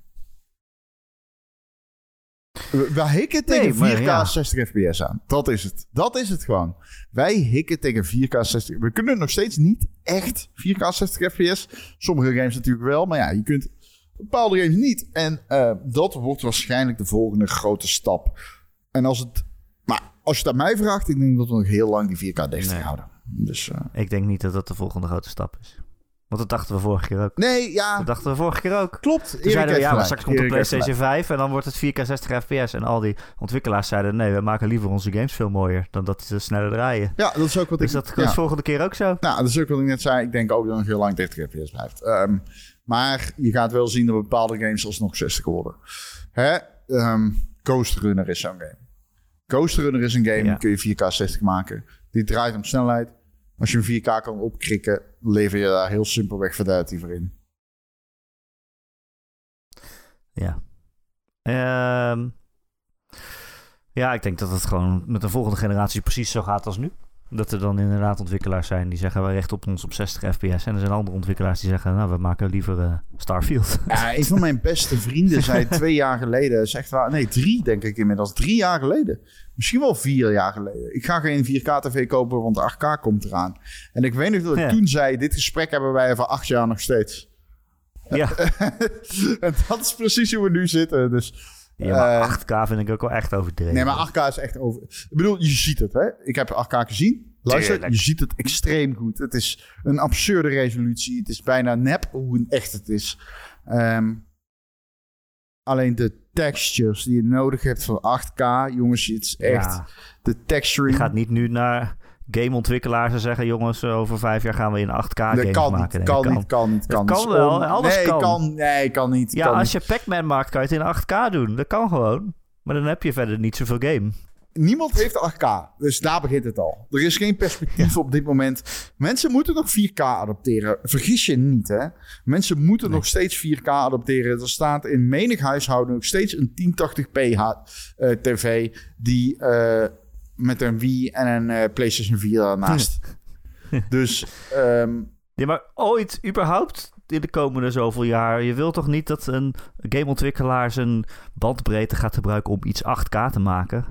We, we hikken tegen Nee, maar 4K ja. 60 fps aan. Dat is het. Dat is het gewoon. Wij hikken tegen 4K 60. We kunnen nog steeds niet echt 4K 60 fps. Sommige games natuurlijk wel, maar ja, je kunt bepaalde games niet. En eh, dat wordt waarschijnlijk de volgende grote stap. En als het. Maar als je het aan mij vraagt, ik denk dat we nog heel lang die 4K 60 Nee. houden. Dus. eh, Ik denk niet dat dat de volgende grote stap is. Want dat dachten we vorige keer ook. nee, ja. Dat dachten we vorige keer ook. Klopt. Toen zeiden we, ja, maar straks komt de PlayStation 5 en dan wordt het 4K 60 fps. En al die ontwikkelaars zeiden, nee, we maken liever onze games veel mooier dan dat ze sneller draaien. Ja, dat is ook wat Dus ik... dat ja. is volgende keer ook zo. Nou, dat is ook wat ik net zei. Ik denk ook dat het heel lang 30 fps blijft. Ehm, maar je gaat wel zien dat bepaalde games alsnog 60 worden. Hè? Ehm, Ghost Runner is zo'n game. Ghost Runner is een game, Ja. die kun je 4K 60 maken. Die draait om snelheid. Als je een 4K kan opkrikken, lever je daar heel simpelweg fidelity voor in. Ja. Ehm, ja, ik denk dat het gewoon met de volgende generatie precies zo gaat als nu. Dat er dan inderdaad ontwikkelaars zijn die zeggen, wij richten op ons op 60 fps. En er zijn andere ontwikkelaars die zeggen, nou, we maken liever eh, Starfield. [LAUGHS] Ja, een van mijn beste vrienden zei [LAUGHS] twee jaar geleden, echt waar, nee, drie denk ik inmiddels, drie jaar geleden. Misschien wel vier jaar geleden. Ik ga geen 4K-tv kopen, want de 8K komt eraan. En ik weet nog dat ik Ja. toen zei, dit gesprek hebben wij voor acht jaar nog steeds. ja. [LAUGHS] en dat is precies hoe we nu zitten. Dus, ja, maar eh, 8K vind ik ook wel echt overdreven. nee, maar 8K is echt over. Ik bedoel, je ziet het, hè? Ik heb 8K gezien. Luister, je ziet het extreem goed. Het is een absurde resolutie. Het is bijna nep hoe echt het is. Ehm, alleen de textures die je nodig hebt voor 8K, jongens, het is echt Ja. de Je texturing. gaat niet nu naar gameontwikkelaars en zeggen... jongens, over vijf jaar gaan we in 8K dat games kan maken. niet, kan, dat niet, kan niet, kan kan wel, alles nee, kan. Nee, kan niet. Ja, kan als niet. je Pac-Man maakt, kan je het in 8K doen. Dat kan gewoon. Maar dan heb je verder niet zoveel game. Niemand heeft 8K, dus daar begint het al. Er is geen perspectief op dit moment. Mensen moeten nog 4K adopteren. Vergis je niet, hè. Mensen moeten nog steeds 4K adopteren. Er staat in menig huishouden nog steeds een 1080p ha- eh, tv... die eh, met een Wii en een eh, PlayStation 4 daarnaast. [LAUGHS] dus ehm, Ja, maar ooit, überhaupt, in de komende zoveel jaar... je wilt toch niet dat een gameontwikkelaar zijn bandbreedte gaat gebruiken... om iets 8K te maken?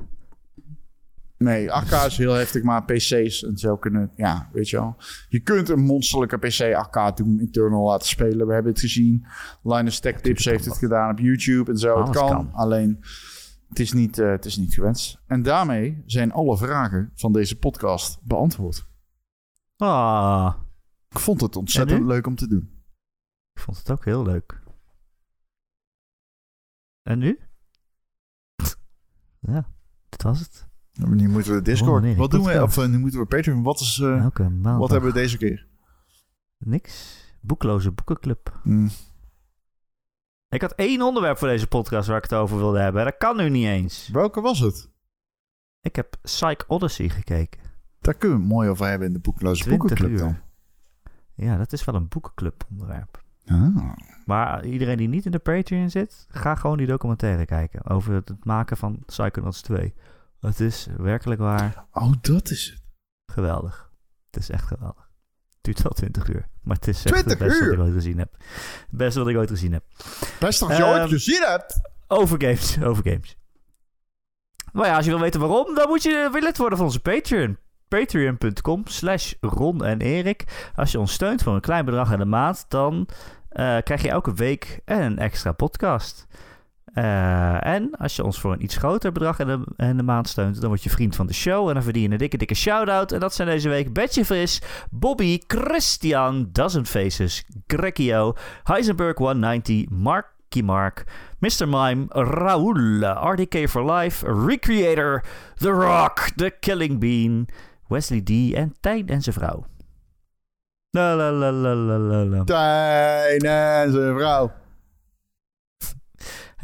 nee, 8K is heel heftig, maar PC's en zo kunnen... Ja, weet je wel. Je kunt een monsterlijke PC 8K doen, internal laten spelen. We hebben het gezien. Linus Tech Tips heeft het gedaan op YouTube en zo. Het kan. alleen het is, niet, eh, het is niet gewenst. En daarmee zijn alle vragen van deze podcast beantwoord. Ah, Ik vond het ontzettend leuk om te doen. ik vond het ook heel leuk. En nu? [LAUGHS] Ja, dit was het. Nu moeten we Discord. Oh, nee, wat doen we? Of eh, nu moeten we Patreon. Wat, is, maand. wat hebben we deze keer? Niks. Boekloze boekenclub. Hmm. Ik had één onderwerp voor deze podcast waar ik het over wilde hebben. Dat kan nu niet eens. Welke was het? Ik heb Psych Odyssey gekeken. Daar kunnen we het mooi over hebben in de Boekeloze 20 Boekenclub uur. dan. Ja, dat is wel een boekenclub onderwerp. Ah. Maar iedereen die niet in de Patreon zit, ga gewoon die documentaire kijken. Over het maken van Psychonauts 2. Het is werkelijk waar Oh, dat is het. geweldig. Het is echt geweldig. Het duurt wel 20 uur. Maar het is echt 20 het beste wat uur? ik ooit gezien heb. Het beste wat ik ooit gezien heb. Best als je ooit Ehm, gezien hebt. Over games, over games. Maar ja, als je wil weten waarom, dan moet je weer lid worden van onze Patreon. Patreon.com slash Ron en Erik. Als je ons steunt voor een klein bedrag in de maand, dan eh, krijg je elke week een extra podcast. Eh, en als je ons voor een iets groter bedrag in de, de maand steunt, dan word je vriend van de show. En dan verdien je een dikke, dikke shout-out. En dat zijn deze week Betje Fris, Bobby, Christian, Dozen Faces, Grekio, Heisenberg 190, Marky Mark, Mr. Mime, Raoul, RDK for Life, Recreator, The Rock, The Killing Bean, Wesley D. en Tijn en zijn vrouw. La la la la la la. Tijn en zijn vrouw.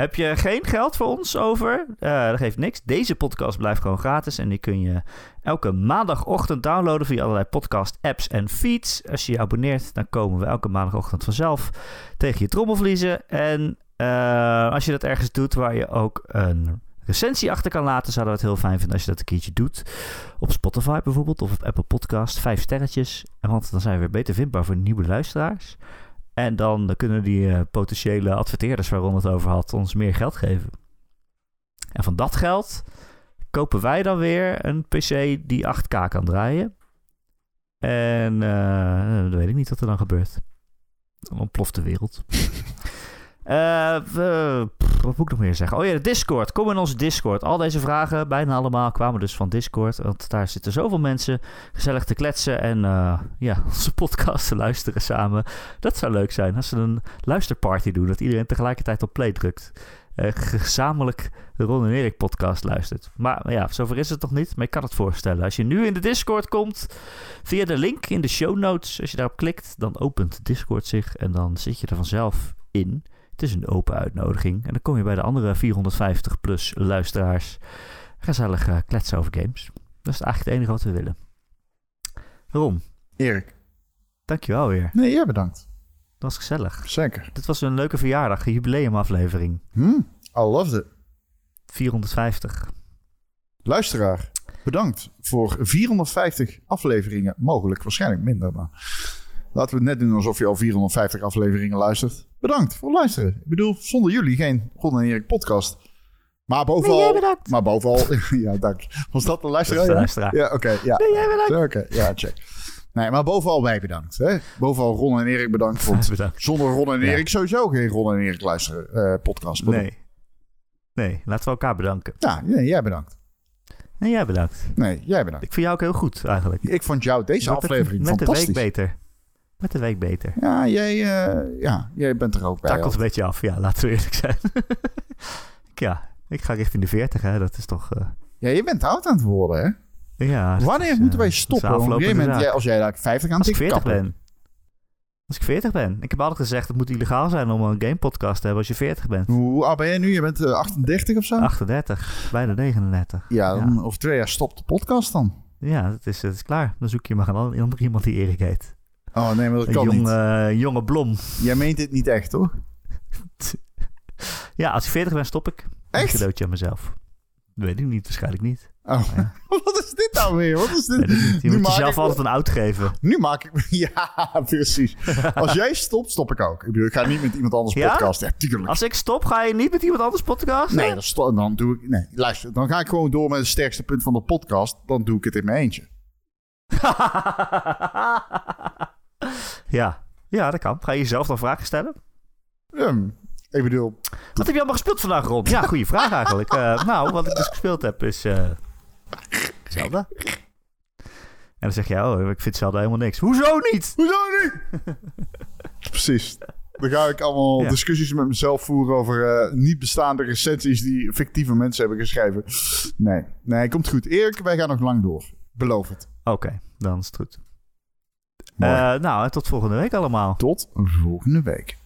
Heb je geen geld voor ons over? Eh, dat geeft niks. Deze podcast blijft gewoon gratis. En die kun je elke maandagochtend downloaden via allerlei podcast-apps en feeds. Als je je abonneert, dan komen we elke maandagochtend vanzelf tegen je trommelvliezen. En eh, als je dat ergens doet waar je ook een recensie achter kan laten, zouden we het heel fijn vinden als je dat een keertje doet. Op Spotify bijvoorbeeld of op Apple Podcast. Vijf sterretjes. Want dan zijn we weer beter vindbaar voor nieuwe luisteraars. En dan kunnen die eh, potentiële adverteerders waar Ron het over had ons meer geld geven. En van dat geld kopen wij dan weer een PC die 8K kan draaien. En eh, dan weet ik niet wat er dan gebeurt. Dan ontploft de wereld. [LAUGHS] Pff, wat moet ik nog meer zeggen? Oh ja, Discord. Kom in onze Discord. Al deze vragen, bijna allemaal, kwamen dus van Discord. Want daar zitten zoveel mensen gezellig te kletsen en eh, ja, [LAUGHS] onze podcast te luisteren samen. Dat zou leuk zijn als ze een luisterparty doen. Dat iedereen tegelijkertijd op play drukt. Eh, gezamenlijk de Ron en Erik podcast luistert. Maar ja, zover is het nog niet. Maar ik kan het voorstellen. Als je nu in de Discord komt, via de link in de show notes. Als je daarop klikt, dan opent Discord zich. En dan zit je er vanzelf in. Het is een open uitnodiging. En dan kom je bij de andere 450 plus luisteraars. Gezellig eh, kletsen over games. Dat is eigenlijk het enige wat we willen. Ron, Erik. dankjewel weer. Nee, jij bedankt. Dat was gezellig. Zeker. Dit was een leuke verjaardag, een jubileumaflevering. Hm, I loved it. 450. Luisteraar, bedankt voor 450 afleveringen. Mogelijk, waarschijnlijk minder, maar laten we het net doen alsof je al 450 afleveringen luistert. Bedankt voor het luisteren. Ik bedoel, zonder jullie geen Ron en Erik podcast. Maar bovenal... Nee, jij bedankt. Maar bovenal... [LAUGHS] ja, dank. Was dat de luisteraar? Dat is de ja? luisteraar. Ja, oké. ja. Nee, jij bedankt. Oké, ja, check. Nee, maar bovenal wij bedankt. Hè? Bovenal Ron en Erik bedankt. Want [LAUGHS] Bedankt. zonder Ron en Ja. Erik sowieso geen Ron en Erik luisteren eh, podcast. Nee. Nee, laten we elkaar bedanken. Ja, nee, jij bedankt. Nee, jij bedankt. Nee, jij bedankt. Ik vind jou ook heel goed, eigenlijk. Ik vond jou deze aflevering Met de week fantastisch. beter. Met de week beter. Ja, jij, eh, ja, jij bent er ook bij. Takkelt een beetje af, ja, laten we eerlijk zijn. [LAUGHS] ja, ik ga richting de 40, hè. Dat is toch... eh, Ja, je bent oud aan het worden, hè? ja, dat Wanneer is, moeten eh, wij dat stoppen? Op een gegeven moment, jij, als jij daar 50 aan Als ik tikt, 40 kappen. ben. Als ik 40 ben. Ik heb altijd gezegd, het moet illegaal zijn om een gamepodcast te hebben als je 40 bent. Hoe oud ben je nu? Je bent eh, 38 of zo? 38, bijna 39. Ja, dan over twee jaar stopt de podcast dan. Ja, het is, het is klaar. Dan zoek je maar een ander iemand die Erik heet. Oh nee, maar dat Een kan jong, niet. eh, jonge blom. Jij meent dit niet echt, hoor? Ja, als ik 40 ben, stop ik. Een Echt? cadeautje aan mezelf. Weet ik niet, waarschijnlijk niet. Oh. [LAUGHS] Wat is dit nou weer? Wat is dit? Je Nu moet jezelf altijd een oud geven. Nu maak ik... [LAUGHS] Ja, precies. Als jij stopt, stop ik ook. Ik bedoel, ik ga niet met iemand anders Ja? podcast. Ja, tuurlijk. Als ik stop, ga je niet met iemand anders podcasten? Nee, dan, dan doe ik... Nee, luister. Dan ga ik gewoon door met het sterkste punt van de podcast. Dan doe ik het in mijn eentje. [LAUGHS] ja. ja, dat kan. Ga je jezelf dan vragen stellen? Ehm, ik bedoel... Wat heb je allemaal gespeeld vandaag, Ron? Ja, goede vraag eigenlijk. Eh, nou, wat ik dus gespeeld heb is... eh Zelda. En dan zeg je, oh, ik vind Zelda helemaal niks. Hoezo niet? Hoezo niet? [LAUGHS] Precies. Dan ga ik allemaal Ja. discussies met mezelf voeren over eh, niet bestaande recensies die fictieve mensen hebben geschreven. Nee, nee, komt goed. Erik, wij gaan nog lang door. Beloof het. Oké, dan is het goed. Eh, nou, tot volgende week allemaal. Tot volgende week.